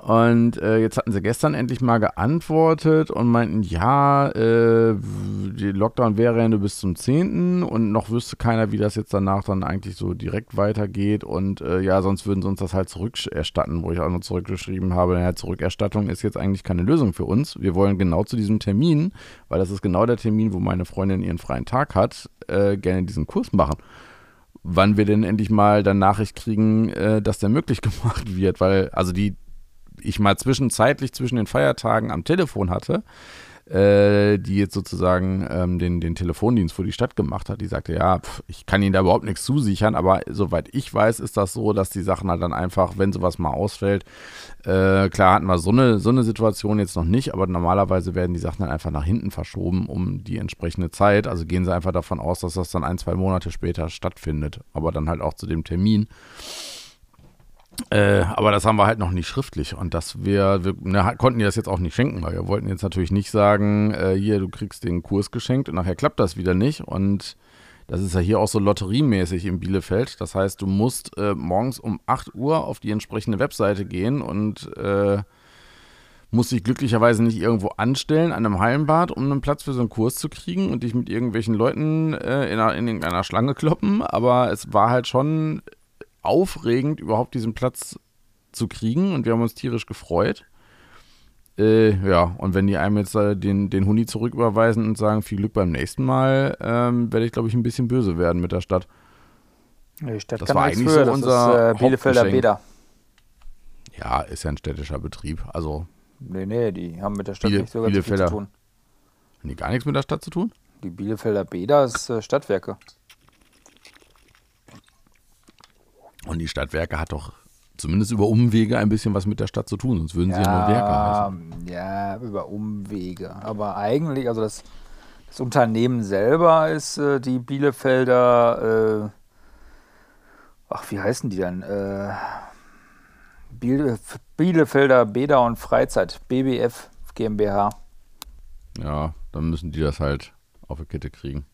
Und äh, jetzt hatten sie gestern endlich mal geantwortet und meinten, ja, äh, die Lockdown wäre ja nur bis zum 10. und noch wüsste keiner, wie das jetzt danach dann eigentlich so direkt weitergeht. Und äh, ja, sonst würden sie uns das halt zurückerstatten, wo ich auch noch zurückgeschrieben habe, ja, Zurückerstattung ist jetzt eigentlich keine Lösung für uns. Wir wollen genau zu diesem Termin, weil das ist genau der Termin, wo meine Freundin ihren freien Tag hat, äh, gerne diesen Kurs machen wann wir denn endlich mal dann Nachricht kriegen, äh, dass der möglich gemacht wird, weil also die ich mal zwischenzeitlich zwischen den Feiertagen am Telefon hatte, äh, die jetzt sozusagen ähm, den, den Telefondienst für die Stadt gemacht hat, die sagte, ja, pf, ich kann Ihnen da überhaupt nichts zusichern, aber soweit ich weiß, ist das so, dass die Sachen halt dann einfach, wenn sowas mal ausfällt, äh, klar hatten wir so eine, so eine Situation jetzt noch nicht, aber normalerweise werden die Sachen dann einfach nach hinten verschoben um die entsprechende Zeit. Also gehen sie einfach davon aus, dass das dann ein, zwei Monate später stattfindet, aber dann halt auch zu dem Termin. Äh, aber das haben wir halt noch nicht schriftlich und dass wir, wir ne, konnten die das jetzt auch nicht schenken, weil wir wollten jetzt natürlich nicht sagen, äh, hier, du kriegst den Kurs geschenkt und nachher klappt das wieder nicht und das ist ja hier auch so lotteriemäßig in Bielefeld. Das heißt, du musst äh, morgens um 8 Uhr auf die entsprechende Webseite gehen und äh, musst dich glücklicherweise nicht irgendwo anstellen an einem Hallenbad, um einen Platz für so einen Kurs zu kriegen und dich mit irgendwelchen Leuten äh, in, einer, in irgendeiner Schlange kloppen. Aber es war halt schon aufregend, überhaupt diesen Platz zu kriegen und wir haben uns tierisch gefreut. Äh, ja, und wenn die einem jetzt äh, den, den Huni zurücküberweisen und sagen, viel Glück beim nächsten Mal, ähm, werde ich, glaube ich, ein bisschen böse werden mit der Stadt. Die Stadt das war eigentlich für, so unser ist, äh, Bielefelder Bäder. Ja, ist ja ein städtischer Betrieb. Also. Nee, nee, die haben mit der Stadt Biele, nicht so ganz viel zu tun. Haben die gar nichts mit der Stadt zu tun? Die Bielefelder Bäder ist äh, Stadtwerke. Und die Stadtwerke hat doch zumindest über Umwege ein bisschen was mit der Stadt zu tun, sonst würden sie ja, ja nur Werke heißen. Ja, über Umwege. Aber eigentlich, also das, das Unternehmen selber ist äh, die Bielefelder, äh, ach, wie heißen die denn? Äh, Biele, Bielefelder Bäder und Freizeit, BBF GmbH. Ja, dann müssen die das halt auf die Kette kriegen.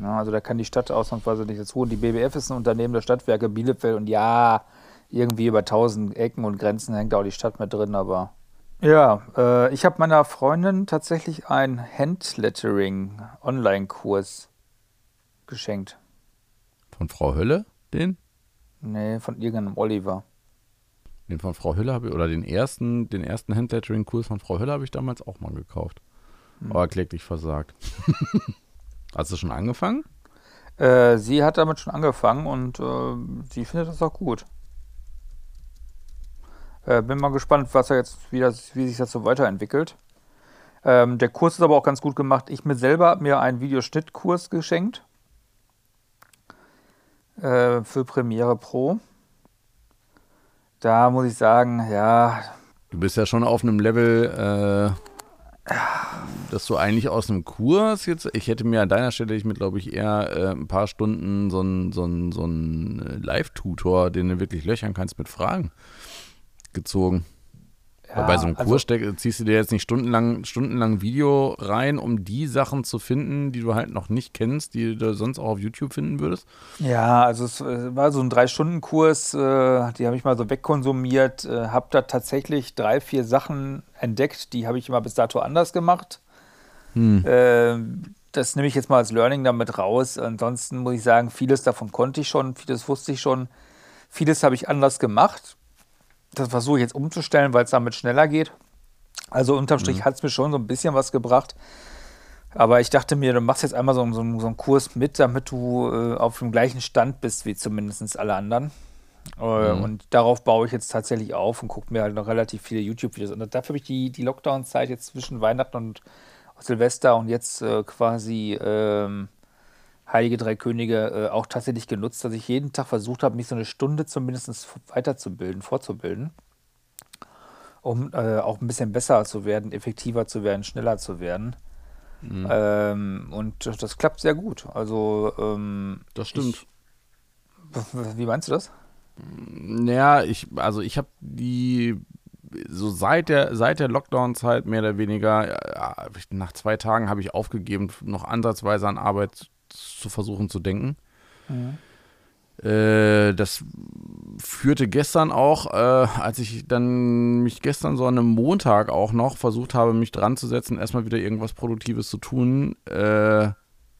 Ja, also da kann die Stadt ausnahmsweise nicht dazu. Und die BBF ist ein Unternehmen der Stadtwerke Bielefeld und ja, irgendwie über tausend Ecken und Grenzen hängt auch die Stadt mit drin, aber ja, äh, ich habe meiner Freundin tatsächlich einen Handlettering-Online-Kurs geschenkt. Von Frau Hölle, den? Nee, von irgendeinem Oliver. Den von Frau Hölle habe ich, oder den ersten, den ersten Handlettering-Kurs von Frau Hölle habe ich damals auch mal gekauft. Hm. Aber kläglich versagt. Hast du schon angefangen? Äh, sie hat damit schon angefangen und äh, sie findet das auch gut. Äh, bin mal gespannt, was er jetzt, wie, das, wie sich das so weiterentwickelt. Ähm, der Kurs ist aber auch ganz gut gemacht. Ich mir selber habe mir einen Videoschnittkurs geschenkt äh, für Premiere Pro. Da muss ich sagen, ja. Du bist ja schon auf einem Level, äh, dass du eigentlich aus einem Kurs jetzt, ich hätte mir an deiner Stelle, ich mir glaube ich eher äh, ein paar Stunden so einen so so ein Live-Tutor, den du wirklich löchern kannst mit Fragen gezogen. Ja, bei so einem Kurs also, ziehst du dir jetzt nicht stundenlang, stundenlang Video rein, um die Sachen zu finden, die du halt noch nicht kennst, die du sonst auch auf YouTube finden würdest? Ja, also es äh, war so ein Drei-Stunden-Kurs, äh, die habe ich mal so wegkonsumiert, äh, habe da tatsächlich drei, vier Sachen entdeckt, die habe ich immer bis dato anders gemacht. Hm. Äh, das nehme ich jetzt mal als Learning damit raus. Ansonsten muss ich sagen, vieles davon konnte ich schon, vieles wusste ich schon, vieles habe ich anders gemacht das versuche ich jetzt umzustellen, weil es damit schneller geht. Also unterm Strich mhm. hat es mir schon so ein bisschen was gebracht. Aber ich dachte mir, du machst jetzt einmal so, so, so einen Kurs mit, damit du äh, auf dem gleichen Stand bist wie zumindest alle anderen. Äh, mhm. Und darauf baue ich jetzt tatsächlich auf und gucke mir halt noch relativ viele YouTube-Videos. Und dafür habe ich die, die Lockdown-Zeit jetzt zwischen Weihnachten und Silvester und jetzt äh, quasi ähm, Heilige Drei Könige äh, auch tatsächlich genutzt, dass ich jeden Tag versucht habe, mich so eine Stunde zumindest weiterzubilden, vorzubilden, um äh, auch ein bisschen besser zu werden, effektiver zu werden, schneller zu werden. Mhm. Ähm, und das klappt sehr gut. Also ähm, das stimmt. Ich, wie meinst du das? Naja, ich, also ich habe die so seit der, seit der Lockdown-Zeit mehr oder weniger, nach zwei Tagen habe ich aufgegeben, noch ansatzweise an Arbeit zu versuchen zu denken. Mhm. Äh, das führte gestern auch, äh, als ich dann mich gestern so an einem Montag auch noch versucht habe, mich dran zu setzen, erstmal wieder irgendwas Produktives zu tun, äh,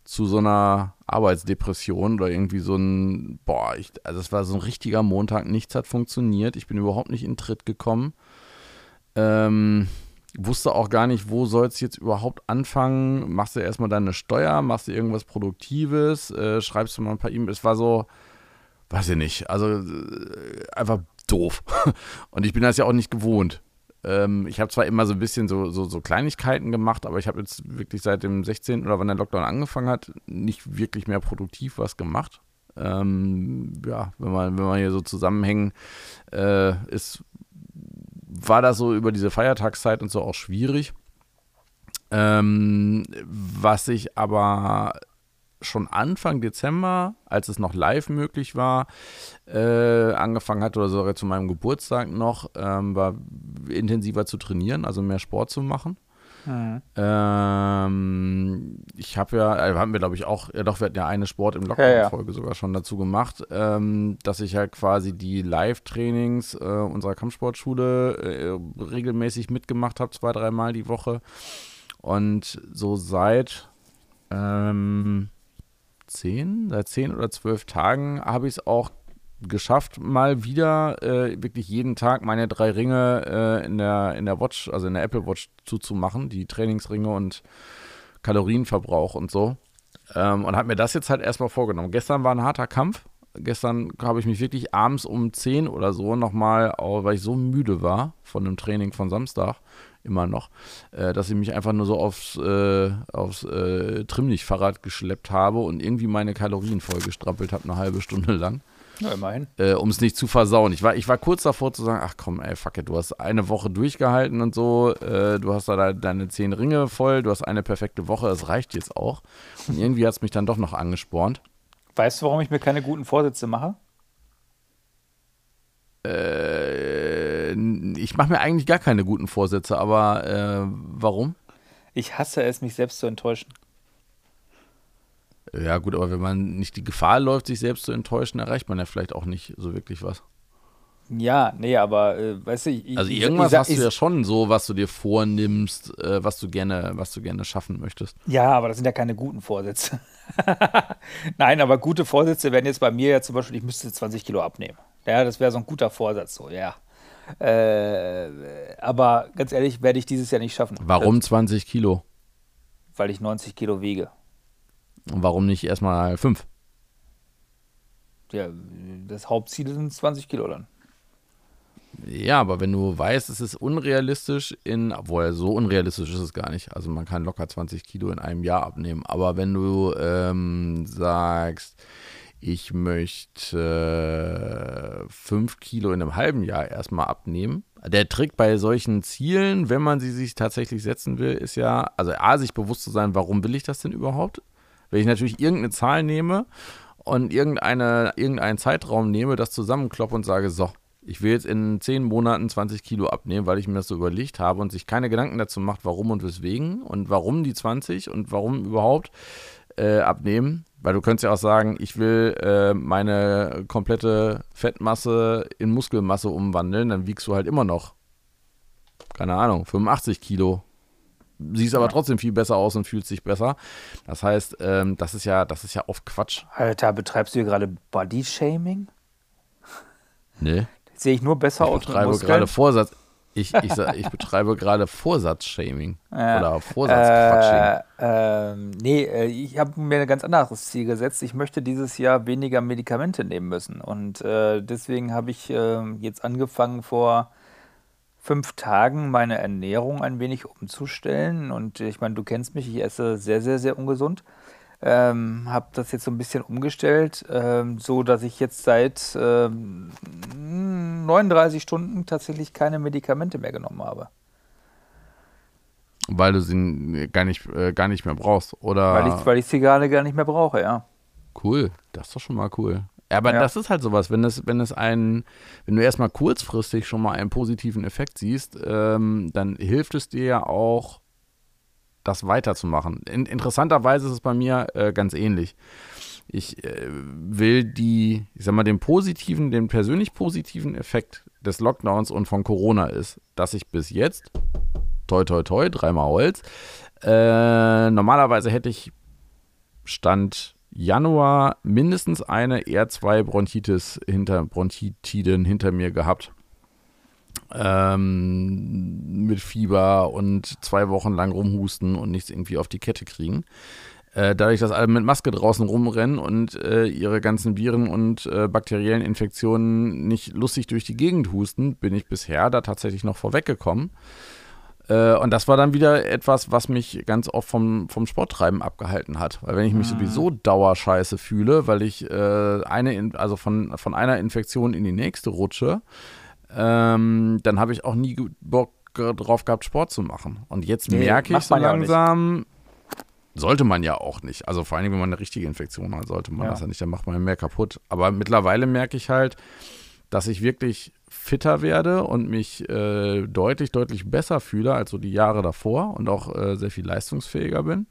zu so einer Arbeitsdepression oder irgendwie so ein, boah, ich, also es war so ein richtiger Montag, nichts hat funktioniert, ich bin überhaupt nicht in Tritt gekommen. Ähm, wusste auch gar nicht, wo soll es jetzt überhaupt anfangen. Machst du erstmal deine Steuer, machst du irgendwas Produktives, äh, schreibst du mal ein paar E-Mails. Es war so, weiß ich nicht, also äh, einfach doof. Und ich bin das ja auch nicht gewohnt. Ähm, ich habe zwar immer so ein bisschen so, so, so Kleinigkeiten gemacht, aber ich habe jetzt wirklich seit dem 16. oder wann der Lockdown angefangen hat, nicht wirklich mehr produktiv was gemacht. Ähm, ja, wenn man, wenn man hier so zusammenhängen äh, ist, war das so über diese Feiertagszeit und so auch schwierig. Ähm, was ich aber schon Anfang Dezember, als es noch live möglich war, äh, angefangen hatte, oder sogar zu meinem Geburtstag noch, ähm, war intensiver zu trainieren, also mehr Sport zu machen. Mhm. Ähm, ich habe ja, äh, haben wir glaube ich auch, ja doch, wir hatten ja eine Sport im Lockdown-Folge ja, ja. sogar schon dazu gemacht, ähm, dass ich ja quasi die Live-Trainings äh, unserer Kampfsportschule äh, regelmäßig mitgemacht habe, zwei, dreimal die Woche. Und so seit ähm, zehn, seit zehn oder zwölf Tagen habe ich es auch geschafft, mal wieder äh, wirklich jeden Tag meine drei Ringe äh, in, der, in der Watch, also in der Apple Watch zuzumachen, die Trainingsringe und Kalorienverbrauch und so. Ähm, und habe mir das jetzt halt erstmal vorgenommen. Gestern war ein harter Kampf. Gestern habe ich mich wirklich abends um 10 oder so nochmal, weil ich so müde war von dem Training von Samstag, immer noch, äh, dass ich mich einfach nur so aufs, äh, aufs äh, Trimmlichtfahrrad geschleppt habe und irgendwie meine Kalorien vollgestrampelt habe, eine halbe Stunde lang. Ja, immerhin. Äh, um es nicht zu versauen. Ich war, ich war kurz davor zu sagen, ach komm, ey, fuck it, du hast eine Woche durchgehalten und so, äh, du hast da deine zehn Ringe voll, du hast eine perfekte Woche, das reicht jetzt auch. Und irgendwie hat es mich dann doch noch angespornt. Weißt du, warum ich mir keine guten Vorsätze mache? Äh, ich mache mir eigentlich gar keine guten Vorsätze, aber äh, warum? Ich hasse es, mich selbst zu enttäuschen. Ja, gut, aber wenn man nicht die Gefahr läuft, sich selbst zu enttäuschen, erreicht man ja vielleicht auch nicht so wirklich was. Ja, nee, aber äh, weißt du, ich, also irgendwas ich, hast du ja schon so, was du dir vornimmst, äh, was du gerne, was du gerne schaffen möchtest. Ja, aber das sind ja keine guten Vorsätze. Nein, aber gute Vorsätze wären jetzt bei mir ja zum Beispiel, ich müsste 20 Kilo abnehmen. Ja, das wäre so ein guter Vorsatz, so, ja. Äh, aber ganz ehrlich, werde ich dieses Jahr nicht schaffen. Warum 20 Kilo? Weil ich 90 Kilo wiege. Warum nicht erstmal 5? Ja, das Hauptziel sind 20 Kilo dann. Ja, aber wenn du weißt, es ist unrealistisch in, obwohl so unrealistisch ist es gar nicht. Also man kann locker 20 Kilo in einem Jahr abnehmen. Aber wenn du ähm, sagst, ich möchte äh, 5 Kilo in einem halben Jahr erstmal abnehmen. Der Trick bei solchen Zielen, wenn man sie sich tatsächlich setzen will, ist ja, also A, sich bewusst zu sein, warum will ich das denn überhaupt? Wenn ich natürlich irgendeine Zahl nehme und irgendeine, irgendeinen Zeitraum nehme, das zusammenkloppe und sage, so, ich will jetzt in zehn Monaten 20 Kilo abnehmen, weil ich mir das so überlegt habe und sich keine Gedanken dazu macht, warum und weswegen und warum die 20 und warum überhaupt äh, abnehmen. Weil du könntest ja auch sagen, ich will äh, meine komplette Fettmasse in Muskelmasse umwandeln, dann wiegst du halt immer noch, keine Ahnung, 85 Kilo. Siehst aber trotzdem viel besser aus und fühlst dich besser. Das heißt, ähm, das ist ja, das ist ja oft Quatsch. Alter, betreibst du hier gerade Body-Shaming? Nee. Sehe ich nur besser aus. Ich betreibe gerade Vorsatz. Ich, ich, ich betreibe gerade Vorsatzshaming ja. oder Vorsatzquatsching. Äh, äh, nee, ich habe mir ein ganz anderes Ziel gesetzt. Ich möchte dieses Jahr weniger Medikamente nehmen müssen. Und äh, deswegen habe ich äh, jetzt angefangen, vor fünf Tagen meine Ernährung ein wenig umzustellen. Und ich meine, du kennst mich, ich esse sehr, sehr, sehr ungesund. Ähm, habe das jetzt so ein bisschen umgestellt, ähm, so dass ich jetzt seit ähm, 39 Stunden tatsächlich keine Medikamente mehr genommen habe. Weil du sie gar nicht, äh, gar nicht mehr brauchst, oder? Weil ich, weil ich sie gerade gar nicht mehr brauche, ja. Cool, das ist doch schon mal cool. Ja, aber ja. das ist halt sowas, wenn es, wenn es einen, wenn du erstmal kurzfristig schon mal einen positiven Effekt siehst, ähm, dann hilft es dir ja auch, das weiterzumachen. In, interessanterweise ist es bei mir äh, ganz ähnlich. Ich äh, will die, ich sag mal, den positiven, den persönlich positiven Effekt des Lockdowns und von Corona ist, dass ich bis jetzt, toi, toi, toi, dreimal Holz, äh, normalerweise hätte ich Stand Januar mindestens eine, eher zwei Bronchitis hinter, Bronchitiden hinter mir gehabt ähm, mit Fieber und zwei Wochen lang rumhusten und nichts irgendwie auf die Kette kriegen. äh, dadurch, dass alle mit Maske draußen rumrennen und äh, ihre ganzen Viren und äh, bakteriellen Infektionen nicht lustig durch die Gegend husten, bin ich bisher da tatsächlich noch vorweggekommen. Äh, und das war dann wieder etwas, was mich ganz oft vom, vom Sporttreiben abgehalten hat. Weil wenn ich mich mhm. sowieso dauerscheiße fühle, weil ich äh, eine, also von, von einer Infektion in die nächste rutsche, ähm, dann habe ich auch nie Bock drauf gehabt, Sport zu machen. Und jetzt nee, merke ich so langsam, sollte man ja auch nicht. Also vor allem, wenn man eine richtige Infektion hat, sollte man ja. das ja nicht, dann macht man mehr kaputt. Aber mittlerweile merke ich halt, dass ich wirklich fitter werde und mich äh, deutlich, deutlich besser fühle als so die Jahre davor und auch äh, sehr viel leistungsfähiger bin.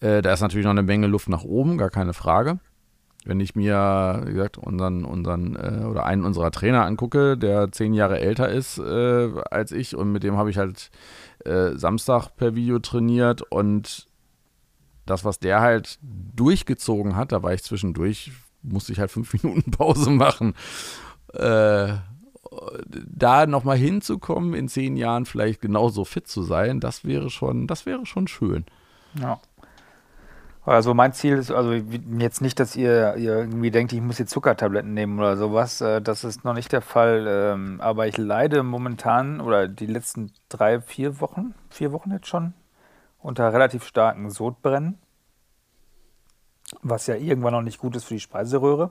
Äh, da ist natürlich noch eine Menge Luft nach oben, gar keine Frage. Wenn ich mir, wie gesagt, unseren, unseren äh, oder einen unserer Trainer angucke, der zehn Jahre älter ist äh, als ich und mit dem habe ich halt äh, Samstag per Video trainiert und das, was der halt durchgezogen hat, da war ich zwischendurch, musste ich halt fünf Minuten Pause machen. Äh, da nochmal hinzukommen, in zehn Jahren vielleicht genauso fit zu sein, das wäre schon, das wäre schon schön. Ja. Also mein Ziel ist, also jetzt nicht, dass ihr, ihr irgendwie denkt, ich muss jetzt Zuckertabletten nehmen oder sowas. Äh, das ist noch nicht der Fall. Ähm, aber ich leide momentan oder die letzten drei, vier Wochen, vier Wochen jetzt schon, unter relativ starken Sodbrennen. Was ja irgendwann noch nicht gut ist für die Speiseröhre.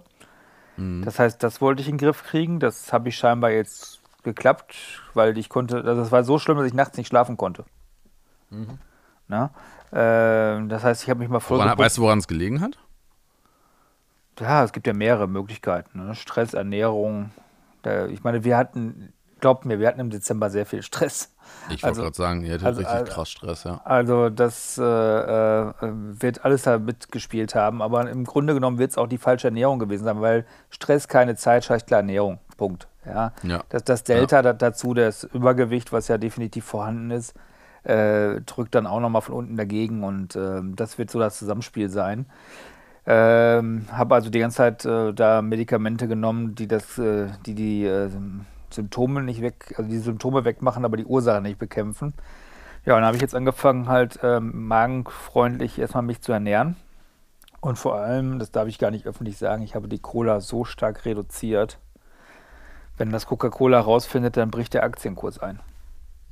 Mhm. Das heißt, das wollte ich in den Griff kriegen. Das habe ich scheinbar jetzt geklappt, weil ich konnte, also es war so schlimm, dass ich nachts nicht schlafen konnte. Mhm. Na? Äh, das heißt, ich habe mich mal voll. Woran, weißt du, woran es gelegen hat? Ja, es gibt ja mehrere Möglichkeiten. Ne? Stress, Ernährung. Der, ich meine, wir hatten, glaubt mir, wir hatten im Dezember sehr viel Stress. Ich wollte also, gerade sagen, ihr hattet also, richtig also, krass Stress, ja. Also das äh, äh, wird alles da mitgespielt haben, aber im Grunde genommen wird es auch die falsche Ernährung gewesen sein, weil Stress keine Zeit, scheiß klar Ernährung. Punkt. Ja. ja. Das, das Delta ja. dazu, das Übergewicht, was ja definitiv vorhanden ist, äh, drückt dann auch nochmal von unten dagegen und äh, das wird so das Zusammenspiel sein. Ähm, habe also die ganze Zeit äh, da Medikamente genommen, die das, äh, die die äh, Symptome nicht weg, also die Symptome wegmachen, aber die Ursache nicht bekämpfen. Ja, und dann habe ich jetzt angefangen, halt ähm, magenfreundlich erstmal mich zu ernähren. Und vor allem, das darf ich gar nicht öffentlich sagen, ich habe die Cola so stark reduziert. Wenn das Coca-Cola rausfindet, dann bricht der Aktienkurs ein.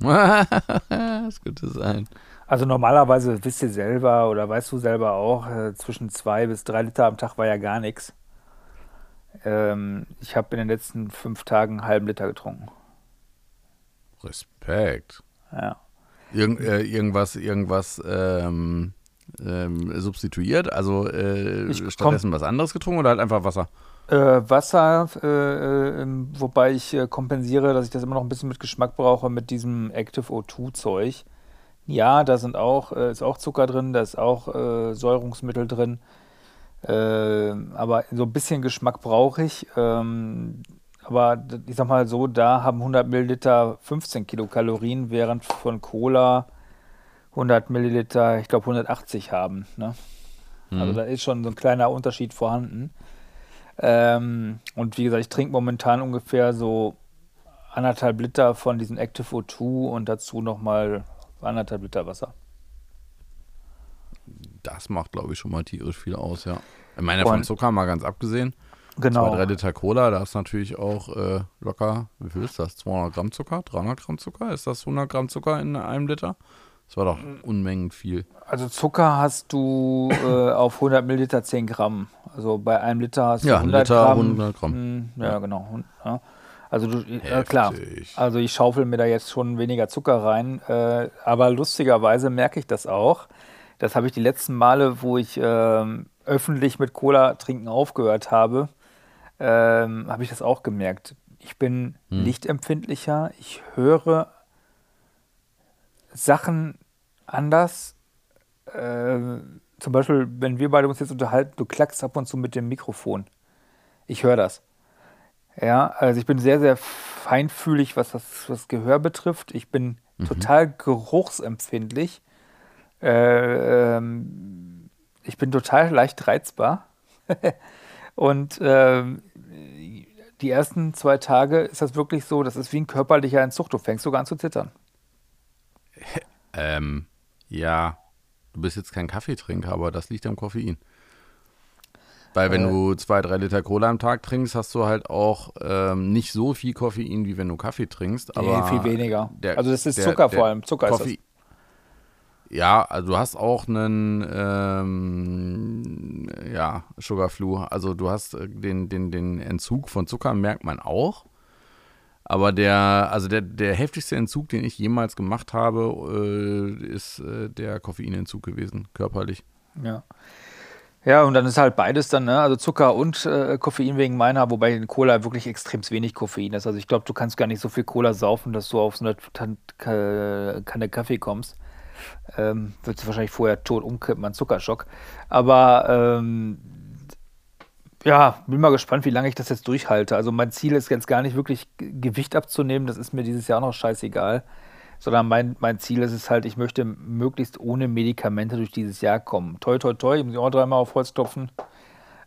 das könnte sein. Also normalerweise wisst ihr selber oder weißt du selber auch, äh, zwischen zwei bis drei Liter am Tag war ja gar nichts. Ähm, ich habe in den letzten fünf Tagen einen halben Liter getrunken. Respekt. Ja. Irgend, äh, irgendwas, irgendwas ähm, ähm, substituiert? Also äh, stattdessen was anderes getrunken oder halt einfach Wasser? Äh, Wasser, äh, ähm, wobei ich äh, kompensiere, dass ich das immer noch ein bisschen mit Geschmack brauche mit diesem Active O2 Zeug. Ja, da sind auch, äh, ist auch Zucker drin, da ist auch Säurungsmittel drin. Äh, aber so ein bisschen Geschmack brauche ich. Ähm, aber ich sag mal so, da haben 100 Milliliter 15 Kilokalorien, während von Cola 100 Milliliter, ich glaube 180 haben. Ne? Mhm. Also da ist schon so ein kleiner Unterschied vorhanden. Ähm, und wie gesagt, ich trinke momentan ungefähr so anderthalb Liter von diesem Active O2 und dazu nochmal anderthalb Liter Wasser das macht, glaube ich, schon mal tierisch viel aus, ja. Ich meine, von Zucker mal ganz abgesehen. Genau. Zwei, drei Liter Cola, da ist natürlich auch äh, locker, wie viel ist das? 200 Gramm Zucker? 300 Gramm Zucker? Ist das 100 Gramm Zucker in einem Liter? Das war doch Unmengen viel. Also Zucker hast du äh, auf 100 Milliliter 10 Gramm. Also bei einem Liter hast du ja, 100 Liter, Gramm. 100 Gramm. Ja, ja, genau. Ja. Also du, äh, klar. Also ich schaufel mir da jetzt schon weniger Zucker rein. Äh, aber lustigerweise merke ich das auch. Das habe ich die letzten Male, wo ich ähm, öffentlich mit Cola trinken aufgehört habe, ähm, habe ich das auch gemerkt. Ich bin hm. lichtempfindlicher, ich höre Sachen anders. Äh, zum Beispiel, wenn wir beide uns jetzt unterhalten, du klackst ab und zu mit dem Mikrofon. Ich höre das. Ja, also ich bin sehr, sehr feinfühlig, was das was Gehör betrifft. Ich bin mhm. total geruchsempfindlich. Äh, ähm, ich bin total leicht reizbar. und ähm, die ersten zwei Tage ist das wirklich so, das ist wie ein körperlicher Entzug. Du fängst sogar an zu zittern. Ähm, ja. Du bist jetzt kein Kaffeetrinker, aber das liegt am Koffein. Weil wenn äh, du zwei, drei Liter Cola am Tag trinkst, hast du halt auch ähm, nicht so viel Koffein, wie wenn du Kaffee trinkst. Aber nee, viel weniger. Der, also das ist der, Zucker der, vor allem. Zucker Koffein, ist. Ja, also du hast auch einen ähm, ja, Sugar Flu. Also du hast äh, den, den, den Entzug von Zucker, merkt man auch. Aber der, also der, der heftigste Entzug, den ich jemals gemacht habe, äh, ist äh, der Koffeinentzug gewesen, körperlich. Ja. Ja, und dann ist halt beides dann, ne? also Zucker und äh, Koffein wegen meiner, wobei in Cola wirklich extrem wenig Koffein ist. Also ich glaube, du kannst gar nicht so viel Cola saufen, dass du auf so eine Kanne Kaffee kommst. Ähm, Würdest du wahrscheinlich vorher tot umkippen an Zuckerschock. Aber ähm, ja, bin mal gespannt, wie lange ich das jetzt durchhalte. Also mein Ziel ist jetzt gar nicht wirklich Gewicht abzunehmen, das ist mir dieses Jahr noch scheißegal sondern mein, mein Ziel ist es halt, ich möchte möglichst ohne Medikamente durch dieses Jahr kommen. Toi, toi, toi, ich muss auch dreimal auf Holz klopfen.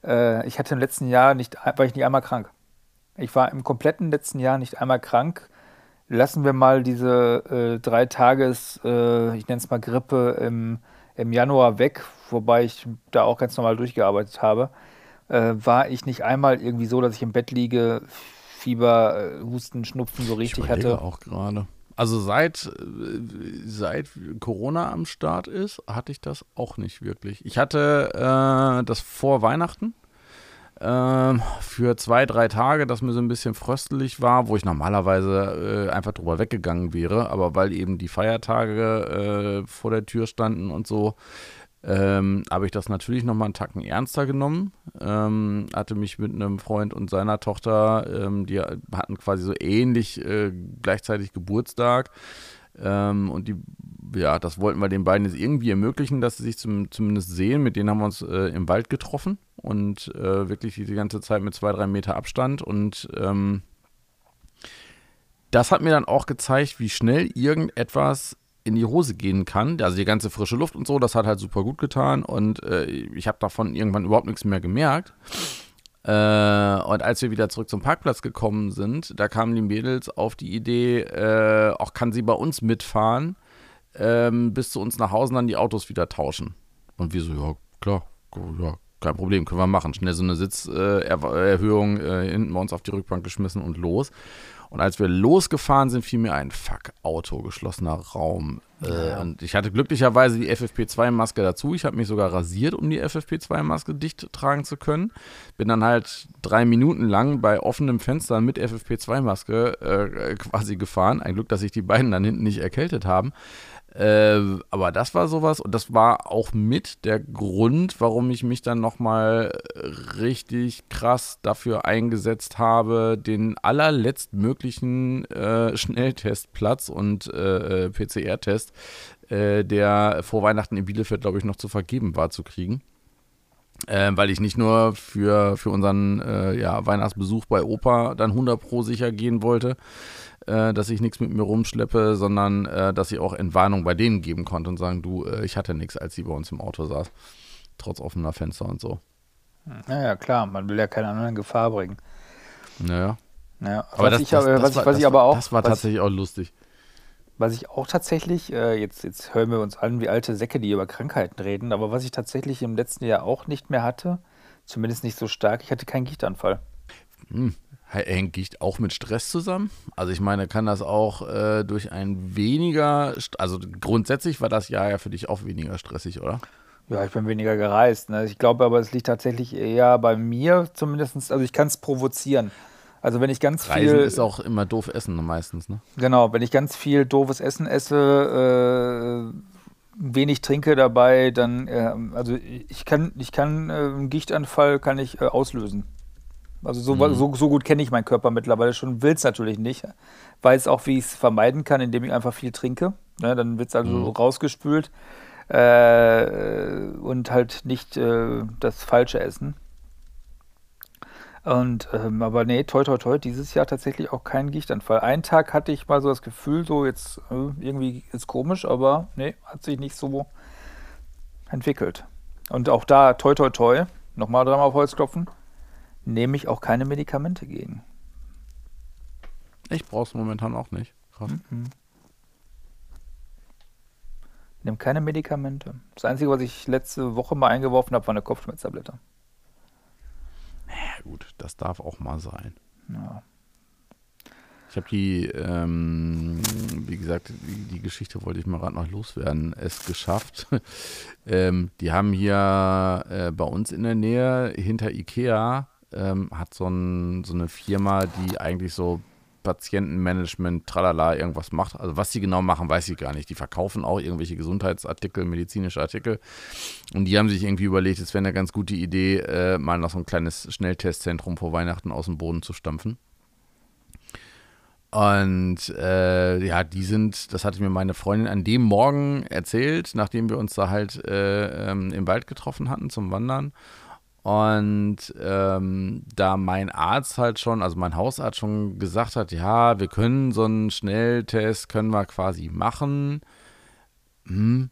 Äh, ich hatte im letzten Jahr nicht, war ich nicht einmal krank. Ich war im kompletten letzten Jahr nicht einmal krank. Lassen wir mal diese äh, drei Tages, äh, ich nenne es mal Grippe im, im Januar weg, wobei ich da auch ganz normal durchgearbeitet habe. Äh, war ich nicht einmal irgendwie so, dass ich im Bett liege, Fieber, äh, Husten, Schnupfen so richtig ich hatte. auch gerade. Also seit, seit Corona am Start ist, hatte ich das auch nicht wirklich. Ich hatte äh, das vor Weihnachten äh, für zwei, drei Tage, dass mir so ein bisschen fröstelig war, wo ich normalerweise äh, einfach drüber weggegangen wäre. Aber weil eben die Feiertage äh, vor der Tür standen und so, ähm, habe ich das natürlich nochmal einen Tacken ernster genommen. Ähm, hatte mich mit einem Freund und seiner Tochter, ähm, die hatten quasi so ähnlich äh, gleichzeitig Geburtstag. Ähm, und die, ja, das wollten wir den beiden jetzt irgendwie ermöglichen, dass sie sich zum, zumindest sehen. Mit denen haben wir uns äh, im Wald getroffen und äh, wirklich die ganze Zeit mit zwei, drei Meter Abstand. Und ähm, das hat mir dann auch gezeigt, wie schnell irgendetwas in die Hose gehen kann. Also die ganze frische Luft und so, das hat halt super gut getan und äh, ich habe davon irgendwann überhaupt nichts mehr gemerkt. Äh, und als wir wieder zurück zum Parkplatz gekommen sind, da kamen die Mädels auf die Idee, äh, auch kann sie bei uns mitfahren, ähm, bis zu uns nach Hause dann die Autos wieder tauschen. Und wir so, ja, klar, ja, kein Problem, können wir machen. Schnell so eine Sitzerhöhung äh, hinten bei uns auf die Rückbank geschmissen und los. Und als wir losgefahren sind, fiel mir ein Fuck, Auto, geschlossener Raum. Äh, ja. Und ich hatte glücklicherweise die FFP2-Maske dazu. Ich habe mich sogar rasiert, um die FFP2-Maske dicht tragen zu können. Bin dann halt drei Minuten lang bei offenem Fenster mit FFP2-Maske äh, quasi gefahren. Ein Glück, dass sich die beiden dann hinten nicht erkältet haben. Äh, aber das war sowas und das war auch mit der Grund, warum ich mich dann nochmal richtig krass dafür eingesetzt habe, den allerletztmöglichen äh, Schnelltestplatz und äh, äh PCR-Test, äh, der vor Weihnachten in Bielefeld, glaube ich, noch zu vergeben war, zu kriegen. Äh, weil ich nicht nur für, für unseren äh, ja, Weihnachtsbesuch bei Opa dann 100 Pro sicher gehen wollte, äh, dass ich nichts mit mir rumschleppe, sondern äh, dass ich auch Entwarnung bei denen geben konnte und sagen, du, äh, ich hatte nichts, als sie bei uns im Auto saß. Trotz offener Fenster und so. Naja, klar, man will ja keine anderen in Gefahr bringen. Naja. Naja, aber was, ich, das, was, ich, was ich aber auch. Das war tatsächlich auch lustig. Was ich auch tatsächlich, äh, jetzt, jetzt hören wir uns an wie alte Säcke, die über Krankheiten reden, aber was ich tatsächlich im letzten Jahr auch nicht mehr hatte, zumindest nicht so stark, ich hatte keinen Gichtanfall. Hm, hängt Gicht auch mit Stress zusammen? Also ich meine, kann das auch äh, durch ein weniger, also grundsätzlich war das Jahr ja für dich auch weniger stressig, oder? Ja, ich bin weniger gereist. Ne? Ich glaube aber, es liegt tatsächlich eher bei mir zumindest, also ich kann es provozieren. Also wenn ich ganz Reisen viel... ist auch immer doof essen meistens, ne? Genau, wenn ich ganz viel doofes Essen esse, äh, wenig trinke dabei, dann, äh, also ich kann, ich kann äh, einen Gichtanfall kann ich äh, auslösen. Also so, mhm. so, so gut kenne ich meinen Körper mittlerweile schon, will es natürlich nicht. Weiß auch, wie ich es vermeiden kann, indem ich einfach viel trinke. Ne, dann wird es also mhm. rausgespült äh, und halt nicht äh, das falsche Essen. Und ähm, aber nee, toi toi toi, dieses Jahr tatsächlich auch kein Gichtanfall. Einen Tag hatte ich mal so das Gefühl, so jetzt äh, irgendwie ist komisch, aber nee, hat sich nicht so entwickelt. Und auch da toi toi toi, nochmal dreimal auf Holz klopfen nehme ich auch keine Medikamente gegen. Ich brauche es momentan auch nicht. Mhm. Ich nehme keine Medikamente. Das Einzige, was ich letzte Woche mal eingeworfen habe, war eine Kopfschmerztablette. Ja, gut, das darf auch mal sein. Ja. Ich habe die, ähm, wie gesagt, die, die, Geschichte wollte ich mal gerade noch loswerden, es geschafft. ähm, die haben hier äh, bei uns in der Nähe hinter Ikea ähm, hat so, ein, so eine Firma, die eigentlich so Patientenmanagement, tralala, irgendwas macht. Also was sie genau machen, weiß ich gar nicht. Die verkaufen auch irgendwelche Gesundheitsartikel, medizinische Artikel. Und die haben sich irgendwie überlegt, es wäre eine ganz gute Idee, äh, mal noch so ein kleines Schnelltestzentrum vor Weihnachten aus dem Boden zu stampfen. Und äh, ja, die sind, das hatte mir meine Freundin an dem Morgen erzählt, nachdem wir uns da halt äh, ähm, im Wald getroffen hatten zum Wandern. Und ähm, da mein Arzt halt schon, also mein Hausarzt schon gesagt hat, ja, wir können so einen Schnelltest, können wir quasi machen. Hm,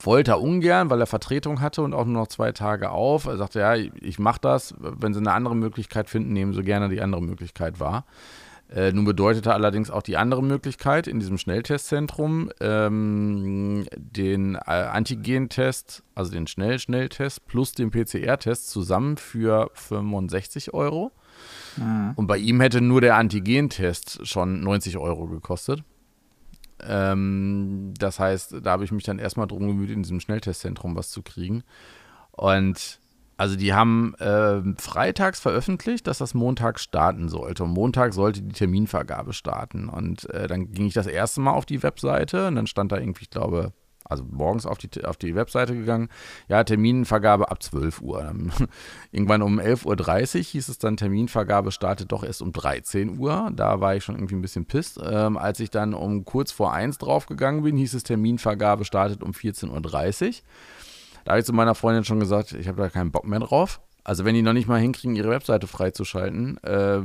wollte er ungern, weil er Vertretung hatte und auch nur noch zwei Tage auf. Er sagte, ja, ich mache das. Wenn sie eine andere Möglichkeit finden, nehmen sie gerne die andere Möglichkeit wahr. Äh, nun bedeutete allerdings auch die andere Möglichkeit in diesem Schnelltestzentrum ähm, den äh, Antigentest, also den Schnell-Schnelltest plus den PCR-Test zusammen für 65 Euro. Mhm. Und bei ihm hätte nur der Antigentest schon 90 Euro gekostet. Ähm, das heißt, da habe ich mich dann erstmal drum gemüht, in diesem Schnelltestzentrum was zu kriegen. Und also die haben äh, freitags veröffentlicht, dass das Montag starten sollte. Und Montag sollte die Terminvergabe starten. Und äh, dann ging ich das erste Mal auf die Webseite und dann stand da irgendwie, ich glaube, also morgens auf die, auf die Webseite gegangen, ja, Terminvergabe ab 12 Uhr. Irgendwann um 11.30 Uhr hieß es dann, Terminvergabe startet doch erst um 13 Uhr. Da war ich schon irgendwie ein bisschen pisst. Ähm, als ich dann um kurz vor 1 draufgegangen bin, hieß es, Terminvergabe startet um 14.30 Uhr. Da habe ich zu meiner Freundin schon gesagt, ich habe da keinen Bock mehr drauf. Also wenn die noch nicht mal hinkriegen, ihre Webseite freizuschalten, äh,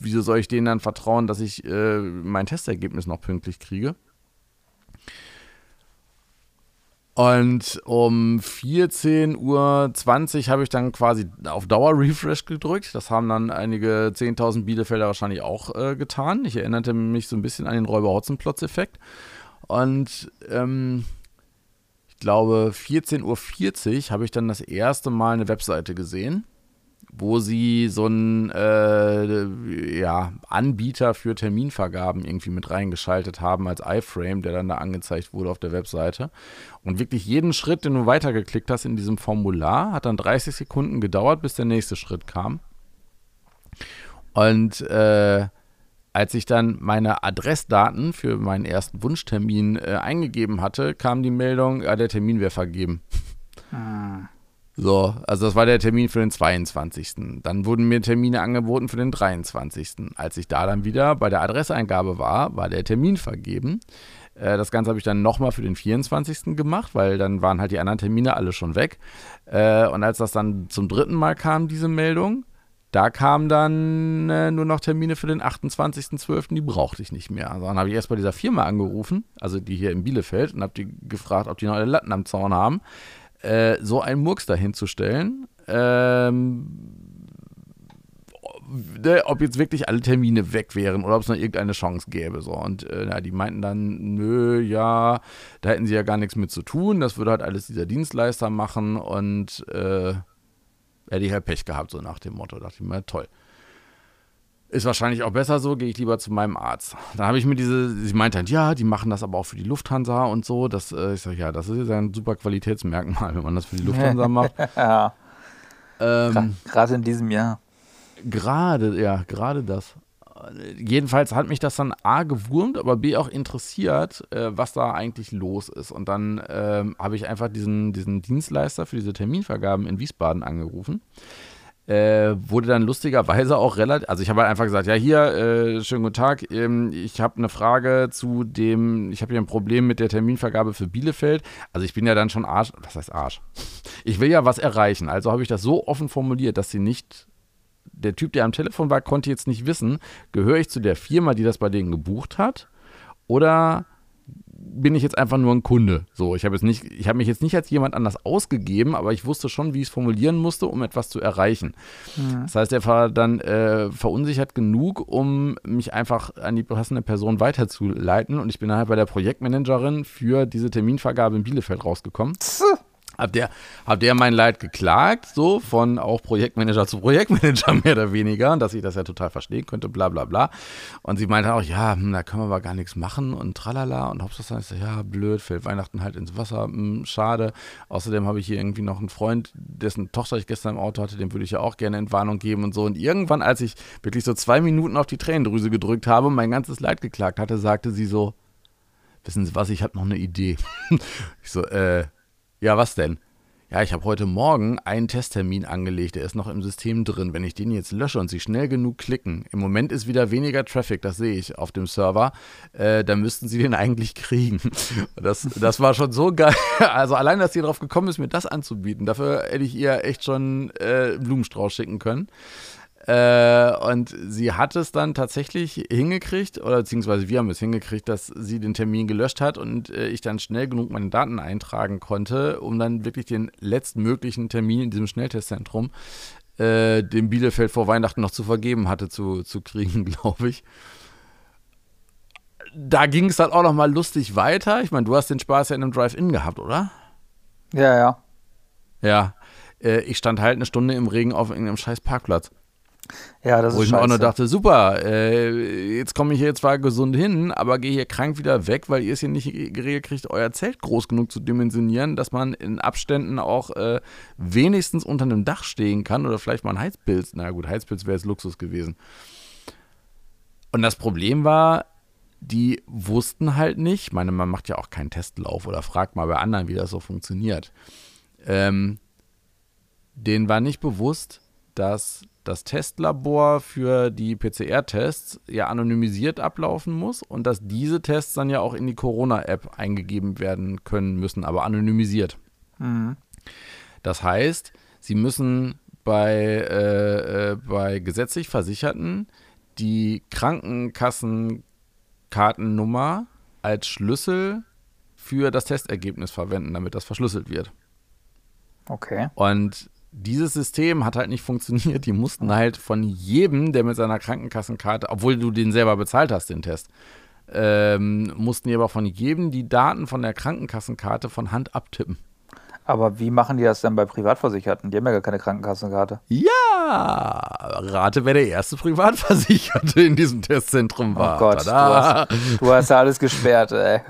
wieso soll ich denen dann vertrauen, dass ich äh, mein Testergebnis noch pünktlich kriege? Und um 14.20 Uhr habe ich dann quasi auf Dauer-Refresh gedrückt. Das haben dann einige 10.000 Bielefelder wahrscheinlich auch äh, getan. Ich erinnerte mich so ein bisschen an den Räuber-Hotzenplotz-Effekt. Und ähm, glaube, 14.40 Uhr habe ich dann das erste Mal eine Webseite gesehen, wo sie so einen äh, ja, Anbieter für Terminvergaben irgendwie mit reingeschaltet haben als iFrame, der dann da angezeigt wurde auf der Webseite. Und wirklich jeden Schritt, den du weitergeklickt hast in diesem Formular, hat dann 30 Sekunden gedauert, bis der nächste Schritt kam. Und äh, als ich dann meine Adressdaten für meinen ersten Wunschtermin äh, eingegeben hatte, kam die Meldung, ja, der Termin wäre vergeben. Ah. So, also das war der Termin für den 22. Dann wurden mir Termine angeboten für den 23. Als ich da dann wieder bei der Adresseingabe war, war der Termin vergeben. Äh, das Ganze habe ich dann nochmal für den 24. gemacht, weil dann waren halt die anderen Termine alle schon weg. Äh, und als das dann zum dritten Mal kam, diese Meldung, da kamen dann äh, nur noch Termine für den 28.12., die brauchte ich nicht mehr. Also dann habe ich erst bei dieser Firma angerufen, also die hier in Bielefeld, und habe die gefragt, ob die noch eine Latten am Zaun haben, äh, so einen Murks dahinzustellen. Ähm, ne, ob jetzt wirklich alle Termine weg wären oder ob es noch irgendeine Chance gäbe. So. Und äh, die meinten dann, nö, ja, da hätten sie ja gar nichts mit zu tun. Das würde halt alles dieser Dienstleister machen und äh, hätte ich halt Pech gehabt, so nach dem Motto. Da dachte ich mir, toll. Ist wahrscheinlich auch besser so, gehe ich lieber zu meinem Arzt. Dann habe ich mir diese, sie meinte dann, ja, die machen das aber auch für die Lufthansa und so. Das, äh, ich sage, ja, das ist ein super Qualitätsmerkmal, wenn man das für die Lufthansa macht. ja. Ähm, gerade in diesem Jahr. Gerade, ja, gerade das jedenfalls hat mich das dann A gewurmt, aber B auch interessiert, äh, was da eigentlich los ist. Und dann ähm, habe ich einfach diesen, diesen Dienstleister für diese Terminvergaben in Wiesbaden angerufen. Äh, wurde dann lustigerweise auch relativ, also ich habe halt einfach gesagt, ja hier, äh, schönen guten Tag, ähm, ich habe eine Frage zu dem, ich habe hier ein Problem mit der Terminvergabe für Bielefeld. Also ich bin ja dann schon Arsch, was heißt Arsch? Ich will ja was erreichen, also habe ich das so offen formuliert, dass sie nicht der Typ, der am Telefon war, konnte jetzt nicht wissen, gehöre ich zu der Firma, die das bei denen gebucht hat? Oder bin ich jetzt einfach nur ein Kunde. So, ich habe jetzt nicht, ich habe mich jetzt nicht als jemand anders ausgegeben, aber ich wusste schon, wie ich es formulieren musste, um etwas zu erreichen. Ja. Das heißt, er war dann äh, verunsichert genug, um mich einfach an die passende Person weiterzuleiten. Und ich bin dann halt bei der Projektmanagerin für diese Terminvergabe in Bielefeld rausgekommen. Pff habt ihr, habt ihr mein Leid geklagt, so von auch Projektmanager zu Projektmanager mehr oder weniger, dass ich das ja total verstehen könnte, bla bla bla. Und sie meinte auch, ja, hm, da können wir aber gar nichts machen und tralala. Und Hauptsache ist ja, blöd, fällt Weihnachten halt ins Wasser, hm, schade. Außerdem habe ich hier irgendwie noch einen Freund, dessen Tochter ich gestern im Auto hatte, dem würde ich ja auch gerne Entwarnung geben und so. Und irgendwann, als ich wirklich so zwei Minuten auf die Tränendrüse gedrückt habe und mein ganzes Leid geklagt hatte, sagte sie so, wissen Sie was, ich habe noch eine Idee. ich so, äh, ja, was denn? Ja, ich habe heute Morgen einen Testtermin angelegt, der ist noch im System drin. Wenn ich den jetzt lösche und Sie schnell genug klicken, im Moment ist wieder weniger Traffic, das sehe ich auf dem Server, äh, dann müssten Sie den eigentlich kriegen. Das, das war schon so geil. Also allein, dass sie darauf gekommen ist, mir das anzubieten, dafür hätte ich ihr echt schon äh, Blumenstrauß schicken können. Äh, und sie hat es dann tatsächlich hingekriegt, oder beziehungsweise wir haben es hingekriegt, dass sie den Termin gelöscht hat und äh, ich dann schnell genug meine Daten eintragen konnte, um dann wirklich den letztmöglichen Termin in diesem Schnelltestzentrum, äh, dem Bielefeld vor Weihnachten noch zu vergeben hatte, zu, zu kriegen, glaube ich. Da ging es dann auch noch mal lustig weiter. Ich meine, du hast den Spaß ja in einem Drive-In gehabt, oder? Ja, ja. Ja. Äh, ich stand halt eine Stunde im Regen auf irgendeinem scheiß Parkplatz. Ja, das Wo ist ich mir auch nur dachte, super, äh, jetzt komme ich hier zwar gesund hin, aber gehe hier krank wieder weg, weil ihr es hier nicht geregelt kriegt, euer Zelt groß genug zu dimensionieren, dass man in Abständen auch äh, wenigstens unter einem Dach stehen kann oder vielleicht mal ein Heizpilz. Na gut, Heizpilz wäre jetzt Luxus gewesen. Und das Problem war, die wussten halt nicht, ich meine, man macht ja auch keinen Testlauf oder fragt mal bei anderen, wie das so funktioniert. Ähm, denen war nicht bewusst, dass das Testlabor für die PCR-Tests ja anonymisiert ablaufen muss und dass diese Tests dann ja auch in die Corona-App eingegeben werden können müssen, aber anonymisiert. Mhm. Das heißt, sie müssen bei, äh, äh, bei gesetzlich Versicherten die Krankenkassenkartennummer als Schlüssel für das Testergebnis verwenden, damit das verschlüsselt wird. Okay. Und dieses System hat halt nicht funktioniert. Die mussten halt von jedem, der mit seiner Krankenkassenkarte, obwohl du den selber bezahlt hast, den Test, ähm, mussten die aber von jedem die Daten von der Krankenkassenkarte von Hand abtippen. Aber wie machen die das denn bei Privatversicherten? Die haben ja gar keine Krankenkassenkarte. Ja, rate, wer der erste Privatversicherte in diesem Testzentrum war. Oh Gott, du hast, du hast ja alles gesperrt, ey.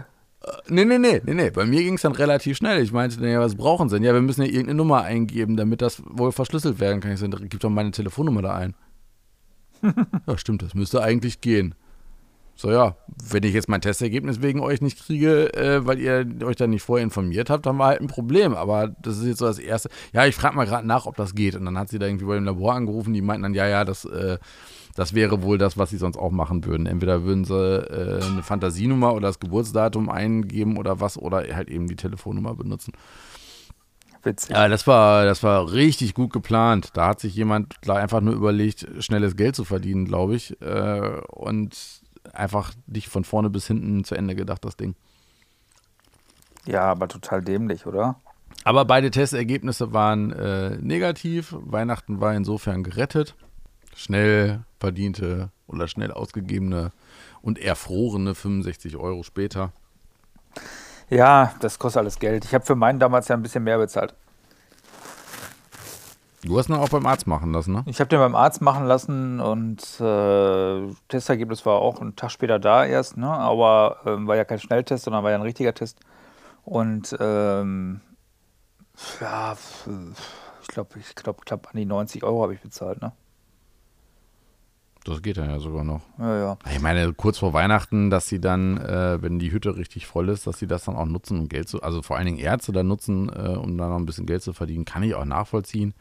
Nee, nee, nee, nee, nee. Bei mir ging es dann relativ schnell. Ich meinte, nee, was brauchen sie denn? Ja, wir müssen ja irgendeine Nummer eingeben, damit das wohl verschlüsselt werden kann. Ich sage, gib doch meine Telefonnummer da ein. ja, stimmt, das müsste eigentlich gehen. So, ja, wenn ich jetzt mein Testergebnis wegen euch nicht kriege, äh, weil ihr euch da nicht vorher informiert habt, haben wir halt ein Problem. Aber das ist jetzt so das Erste. Ja, ich frage mal gerade nach, ob das geht. Und dann hat sie da irgendwie bei dem Labor angerufen, die meinten dann, ja, ja, das äh, das wäre wohl das, was sie sonst auch machen würden. Entweder würden sie äh, eine Fantasienummer oder das Geburtsdatum eingeben oder was oder halt eben die Telefonnummer benutzen. Witzig. Ja, das war, das war richtig gut geplant. Da hat sich jemand einfach nur überlegt, schnelles Geld zu verdienen, glaube ich. Äh, und einfach nicht von vorne bis hinten zu Ende gedacht, das Ding. Ja, aber total dämlich, oder? Aber beide Testergebnisse waren äh, negativ. Weihnachten war insofern gerettet schnell verdiente oder schnell ausgegebene und erfrorene 65 Euro später. Ja, das kostet alles Geld. Ich habe für meinen damals ja ein bisschen mehr bezahlt. Du hast ihn auch beim Arzt machen lassen, ne? Ich habe den beim Arzt machen lassen und äh, Testergebnis war auch einen Tag später da erst, ne? Aber ähm, war ja kein Schnelltest, sondern war ja ein richtiger Test. Und ähm, ja, ich glaube, ich glaube, knapp an die 90 Euro habe ich bezahlt, ne? Das geht dann ja sogar noch. Ja, ja. Ich meine, kurz vor Weihnachten, dass sie dann, äh, wenn die Hütte richtig voll ist, dass sie das dann auch nutzen, um Geld zu, also vor allen Dingen Ärzte dann nutzen, äh, um da noch ein bisschen Geld zu verdienen, kann ich auch nachvollziehen.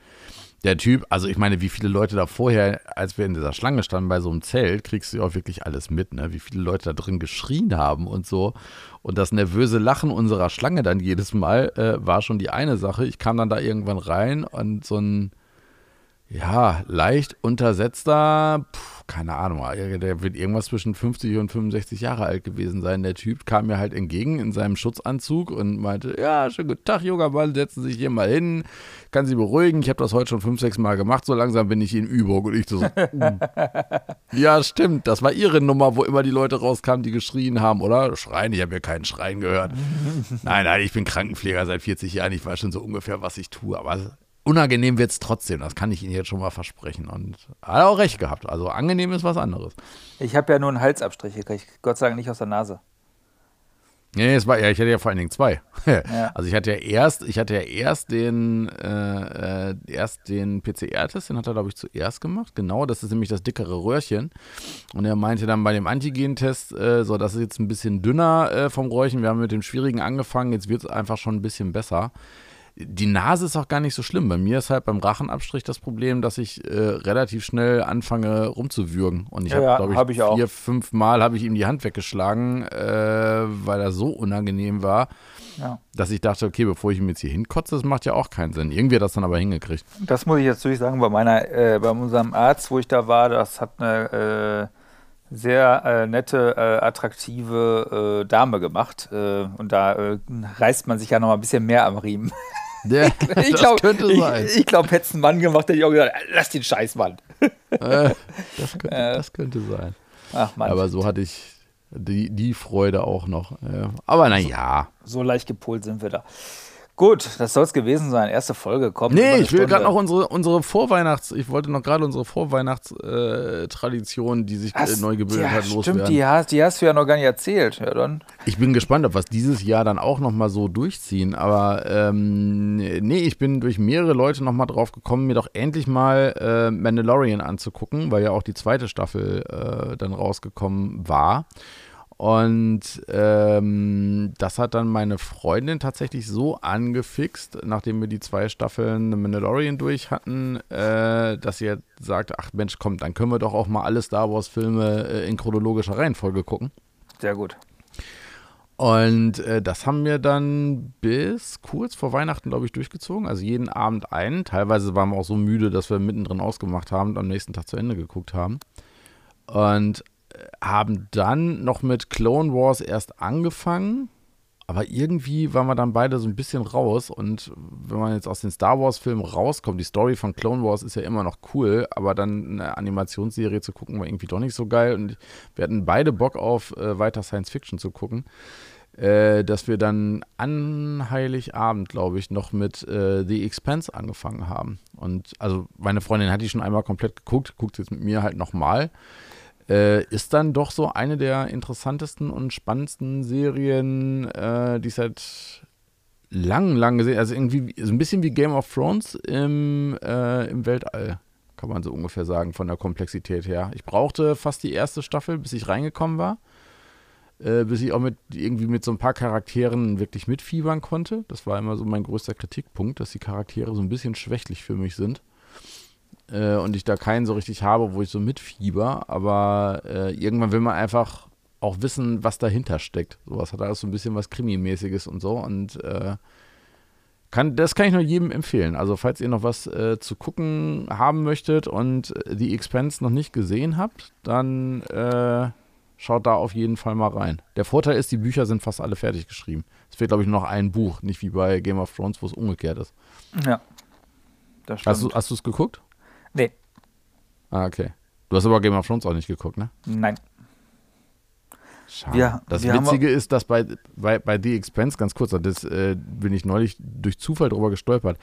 Der Typ, also ich meine, wie viele Leute da vorher, als wir in dieser Schlange standen bei so einem Zelt, kriegst du auch wirklich alles mit, ne? Wie viele Leute da drin geschrien haben und so. Und das nervöse Lachen unserer Schlange dann jedes Mal äh, war schon die eine Sache. Ich kam dann da irgendwann rein und so ein ja, leicht untersetzter, pf, keine Ahnung, der wird irgendwas zwischen 50 und 65 Jahre alt gewesen sein. Der Typ kam mir halt entgegen in seinem Schutzanzug und meinte, ja, schönen guten Tag, junger Mann, setzen Sie sich hier mal hin, kann Sie beruhigen, ich habe das heute schon fünf, sechs Mal gemacht, so langsam bin ich in Übung. Und ich so, uh. ja, stimmt, das war Ihre Nummer, wo immer die Leute rauskamen, die geschrien haben, oder? Schreien, ich habe ja keinen Schreien gehört. nein, nein, ich bin Krankenpfleger seit 40 Jahren, ich weiß schon so ungefähr, was ich tue, aber unangenehm wird es trotzdem, das kann ich Ihnen jetzt schon mal versprechen. Und hat auch recht gehabt. Also angenehm ist was anderes. Ich habe ja nur einen Halsabstrich, ich Gott sei Dank nicht aus der Nase. Nee, es war ja, ich hatte ja vor allen Dingen zwei. Ja. Also ich hatte ja erst, ich hatte ja erst den, äh, äh erst den PCR-Test, den hat er, glaube ich, zuerst gemacht. Genau, das ist nämlich das dickere Röhrchen. Und er meinte dann bei dem Antigen-Test, äh, so, das ist jetzt ein bisschen dünner äh, vom Röhrchen. Wir haben mit dem Schwierigen angefangen, jetzt wird es einfach schon ein bisschen besser die Nase ist auch gar nicht so schlimm. Bei mir ist halt beim Rachenabstrich das Problem, dass ich äh, relativ schnell anfange rumzuwürgen. Und ich ja, habe, glaube ich, hab ich vier, fünf Mal habe ich ihm die Hand weggeschlagen, äh, weil das so unangenehm war, ja. dass ich dachte, okay, bevor ich ihm jetzt hier hinkotze, das macht ja auch keinen Sinn. Irgendwie hat das dann aber hingekriegt. Das muss ich jetzt natürlich sagen, bei meiner, äh, bei unserem Arzt, wo ich da war, das hat eine äh, sehr äh, nette, äh, attraktive äh, Dame gemacht. Äh, und da äh, reißt man sich ja noch mal ein bisschen mehr am Riemen. Ja, ich das glaub, könnte sein. Ich, ich glaube, hätte es einen Mann gemacht, hätte ich auch gesagt, lass den Scheiß, Mann. Äh, das, könnte, das, könnte, sein. Ach, Mann. Aber so hatte ich die, die Freude auch noch. Aber naja. So, so leicht gepolt sind wir da. Gut, das soll es gewesen sein. Erste Folge kommt. Nee, ich will gerade noch unsere, unsere Vorweihnachts-, ich wollte noch gerade unsere Vorweihnachtstradition, die sich Ach, neu gebildet ja, hat, loswerden. Stimmt, die hast, die hast du ja noch gar nicht erzählt. Ja, dann. Ich bin gespannt, ob wir es dieses Jahr dann auch nochmal so durchziehen. Aber ähm, nee, ich bin durch mehrere Leute nochmal drauf gekommen, mir doch endlich mal äh, Mandalorian anzugucken, weil ja auch die zweite Staffel äh, dann rausgekommen war. Und ähm, das hat dann meine Freundin tatsächlich so angefixt, nachdem wir die zwei Staffeln The Mandalorian durch hatten, äh, dass sie jetzt sagte, ach Mensch, komm, dann können wir doch auch mal alle Star Wars-Filme äh, in chronologischer Reihenfolge gucken. Sehr gut. Und äh, das haben wir dann bis kurz vor Weihnachten, glaube ich, durchgezogen. Also jeden Abend einen. Teilweise waren wir auch so müde, dass wir mittendrin ausgemacht haben und am nächsten Tag zu Ende geguckt haben. Und haben dann noch mit Clone Wars erst angefangen, aber irgendwie waren wir dann beide so ein bisschen raus. Und wenn man jetzt aus den Star Wars-Filmen rauskommt, die Story von Clone Wars ist ja immer noch cool, aber dann eine Animationsserie zu gucken war irgendwie doch nicht so geil. Und wir hatten beide Bock auf äh, weiter Science Fiction zu gucken. Äh, dass wir dann an Heiligabend, glaube ich, noch mit äh, The Expanse angefangen haben. Und also meine Freundin hat die schon einmal komplett geguckt, guckt jetzt mit mir halt nochmal. Äh, ist dann doch so eine der interessantesten und spannendsten Serien, äh, die ich seit lang, lang gesehen Also irgendwie so ein bisschen wie Game of Thrones im, äh, im Weltall, kann man so ungefähr sagen, von der Komplexität her. Ich brauchte fast die erste Staffel, bis ich reingekommen war. Äh, bis ich auch mit irgendwie mit so ein paar Charakteren wirklich mitfiebern konnte. Das war immer so mein größter Kritikpunkt, dass die Charaktere so ein bisschen schwächlich für mich sind äh, und ich da keinen so richtig habe, wo ich so mitfieber, aber äh, irgendwann will man einfach auch wissen, was dahinter steckt. Sowas hat alles so ein bisschen was Krimi-mäßiges und so und äh, kann, das kann ich nur jedem empfehlen. Also, falls ihr noch was äh, zu gucken haben möchtet und die Expense noch nicht gesehen habt, dann äh, schaut da auf jeden Fall mal rein. Der Vorteil ist, die Bücher sind fast alle fertig geschrieben. Es fehlt, glaube ich, nur noch ein Buch, nicht wie bei Game of Thrones, wo es umgekehrt ist. Ja. Das stimmt. Hast du es geguckt? Ah, okay. Du hast aber Game of Thrones auch nicht geguckt, ne? Nein. Schade. Wir, das wir Witzige ist, dass bei, bei, bei The Expense, ganz kurz, das äh, bin ich neulich durch Zufall drüber gestolpert,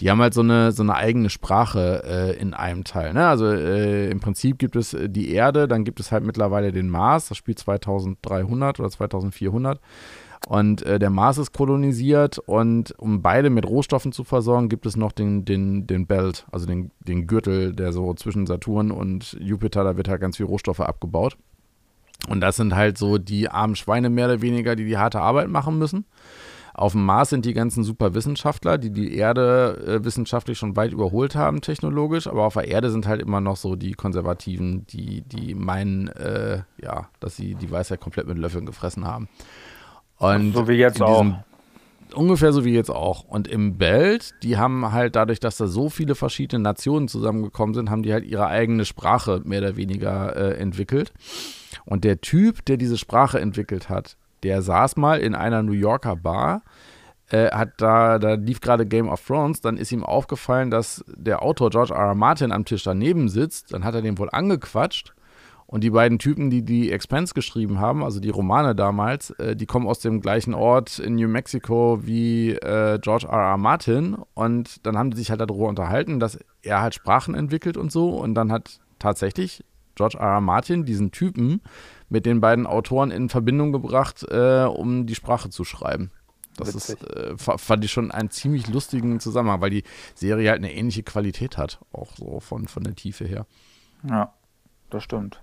die haben halt so eine, so eine eigene Sprache äh, in einem Teil. Ne? Also äh, im Prinzip gibt es die Erde, dann gibt es halt mittlerweile den Mars, das spielt 2300 oder 2400. Und äh, der Mars ist kolonisiert und um beide mit Rohstoffen zu versorgen, gibt es noch den, den, den Belt, also den, den Gürtel, der so zwischen Saturn und Jupiter, da wird halt ganz viel Rohstoffe abgebaut. Und das sind halt so die armen Schweine mehr oder weniger, die die harte Arbeit machen müssen. Auf dem Mars sind die ganzen Superwissenschaftler, die die Erde äh, wissenschaftlich schon weit überholt haben, technologisch. Aber auf der Erde sind halt immer noch so die Konservativen, die, die meinen, äh, ja, dass sie die Weisheit komplett mit Löffeln gefressen haben. Und so wie jetzt auch. ungefähr so wie jetzt auch. Und im Belt, die haben halt dadurch, dass da so viele verschiedene Nationen zusammengekommen sind, haben die halt ihre eigene Sprache mehr oder weniger äh, entwickelt. Und der Typ, der diese Sprache entwickelt hat, der saß mal in einer New Yorker Bar, äh, hat da, da lief gerade Game of Thrones, dann ist ihm aufgefallen, dass der Autor George R. R. Martin am Tisch daneben sitzt, dann hat er den wohl angequatscht und die beiden Typen, die die Expense geschrieben haben, also die Romane damals, äh, die kommen aus dem gleichen Ort in New Mexico wie äh, George R. R. Martin. Und dann haben die sich halt darüber unterhalten, dass er halt Sprachen entwickelt und so. Und dann hat tatsächlich George R. R. Martin diesen Typen mit den beiden Autoren in Verbindung gebracht, äh, um die Sprache zu schreiben. Das ist, äh, fand ich schon einen ziemlich lustigen Zusammenhang, weil die Serie halt eine ähnliche Qualität hat, auch so von, von der Tiefe her. Ja, das stimmt.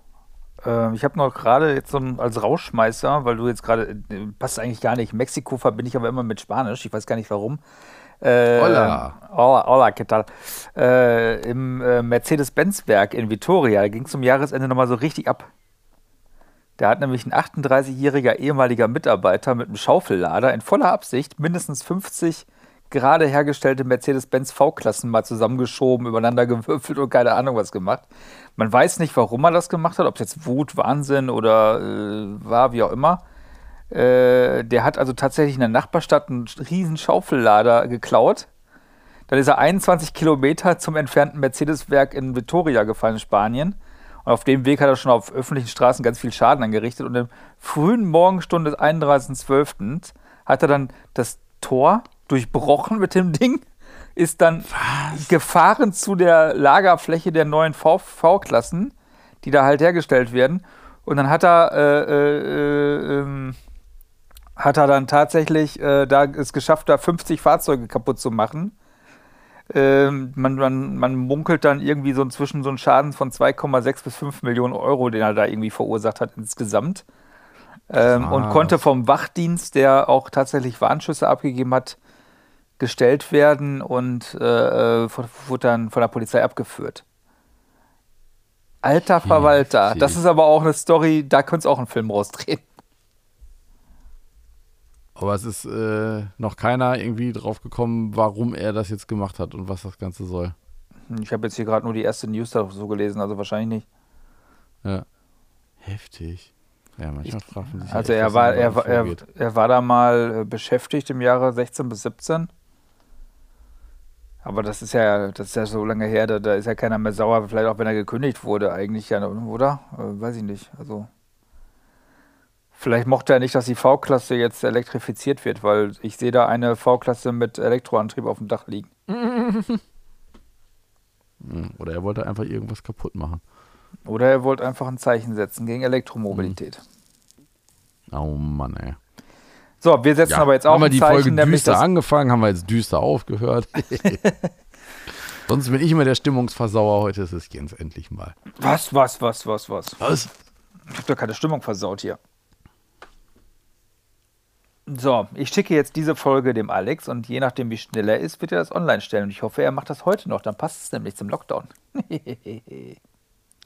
Äh, ich habe noch gerade jetzt so ein, als Rauschmeißer, weil du jetzt gerade, äh, passt eigentlich gar nicht, Mexiko verbinde ich aber immer mit Spanisch, ich weiß gar nicht warum. Äh, hola. Hola, hola, ¿qué tal? Äh, Im äh, Mercedes-Benz-Werk in Vitoria, ging es zum Jahresende nochmal so richtig ab. Da hat nämlich ein 38-jähriger ehemaliger Mitarbeiter mit einem Schaufellader in voller Absicht mindestens 50 gerade hergestellte Mercedes-Benz V-Klassen mal zusammengeschoben, übereinander gewürfelt und keine Ahnung was gemacht. Man weiß nicht, warum er das gemacht hat, ob es jetzt Wut, Wahnsinn oder äh, war, wie auch immer. Äh, der hat also tatsächlich in der Nachbarstadt einen riesen Schaufellader geklaut. Dann ist er 21 Kilometer zum entfernten Mercedes-Werk in Vitoria gefallen, in Spanien. Und auf dem Weg hat er schon auf öffentlichen Straßen ganz viel Schaden angerichtet. Und in frühen Morgenstunde des 31.12. hat er dann das Tor durchbrochen mit dem Ding, ist dann Was? gefahren zu der Lagerfläche der neuen V-Klassen, die da halt hergestellt werden. Und dann hat er, äh, äh, äh, hat er dann tatsächlich äh, da es geschafft, da 50 Fahrzeuge kaputt zu machen. Ähm, man, man, man munkelt dann irgendwie so inzwischen so einen Schaden von 2,6 bis 5 Millionen Euro, den er da irgendwie verursacht hat insgesamt. Ähm, und konnte vom Wachdienst, der auch tatsächlich Warnschüsse abgegeben hat, gestellt werden und äh, äh wurde dann von der Polizei abgeführt. Alter Verwalter, hm, das ist aber auch eine Story, da könnte es auch einen Film rausdrehen. Aber es ist äh, noch keiner irgendwie drauf gekommen, warum er das jetzt gemacht hat und was das Ganze soll. Ich habe jetzt hier gerade nur die erste News so gelesen, also wahrscheinlich nicht. Ja. Heftig. Ja, manchmal fragt man sich. Also echt, er war, er, war, er, er war da mal äh, beschäftigt im Jahre 16 bis 17 aber das ist ja, das ist ja so lange her, da, da ist ja keiner mehr sauer, vielleicht auch wenn er gekündigt wurde, eigentlich ja, oder? Äh, weiß ich nicht. Also. Vielleicht mochte er nicht, dass die V-Klasse jetzt elektrifiziert wird, weil ich sehe da eine V-Klasse mit Elektroantrieb auf dem Dach liegen. Oder er wollte einfach irgendwas kaputt machen. Oder er wollte einfach ein Zeichen setzen gegen Elektromobilität. Oh Mann, ey. So, wir setzen ja, aber jetzt auch haben wir die Zeichen, Folge düster angefangen, haben wir jetzt düster aufgehört. Sonst bin ich immer der Stimmungsversauer. Heute ist es Jens endlich mal. Was, was, was, was, was? Was? Ich hab doch keine Stimmung versaut hier. So, ich schicke jetzt diese Folge dem Alex und je nachdem, wie schnell er ist, wird er das online stellen. Und ich hoffe, er macht das heute noch. Dann passt es nämlich zum Lockdown.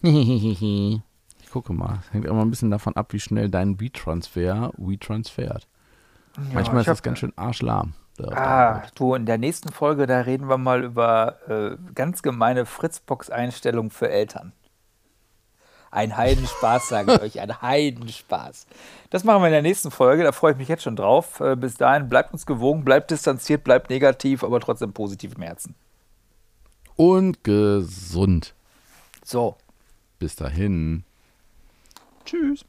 ich gucke mal. Hängt immer ein bisschen davon ab, wie schnell dein WeTransfer WeTransfert. Ja, Manchmal ist das ganz schön arschlahm. Ah, du, in der nächsten Folge, da reden wir mal über äh, ganz gemeine Fritzbox-Einstellungen für Eltern. Ein Heidenspaß, sage ich euch, ein Heidenspaß. Das machen wir in der nächsten Folge, da freue ich mich jetzt schon drauf. Äh, bis dahin, bleibt uns gewogen, bleibt distanziert, bleibt negativ, aber trotzdem positiv im Herzen. Und gesund. So. Bis dahin. Tschüss.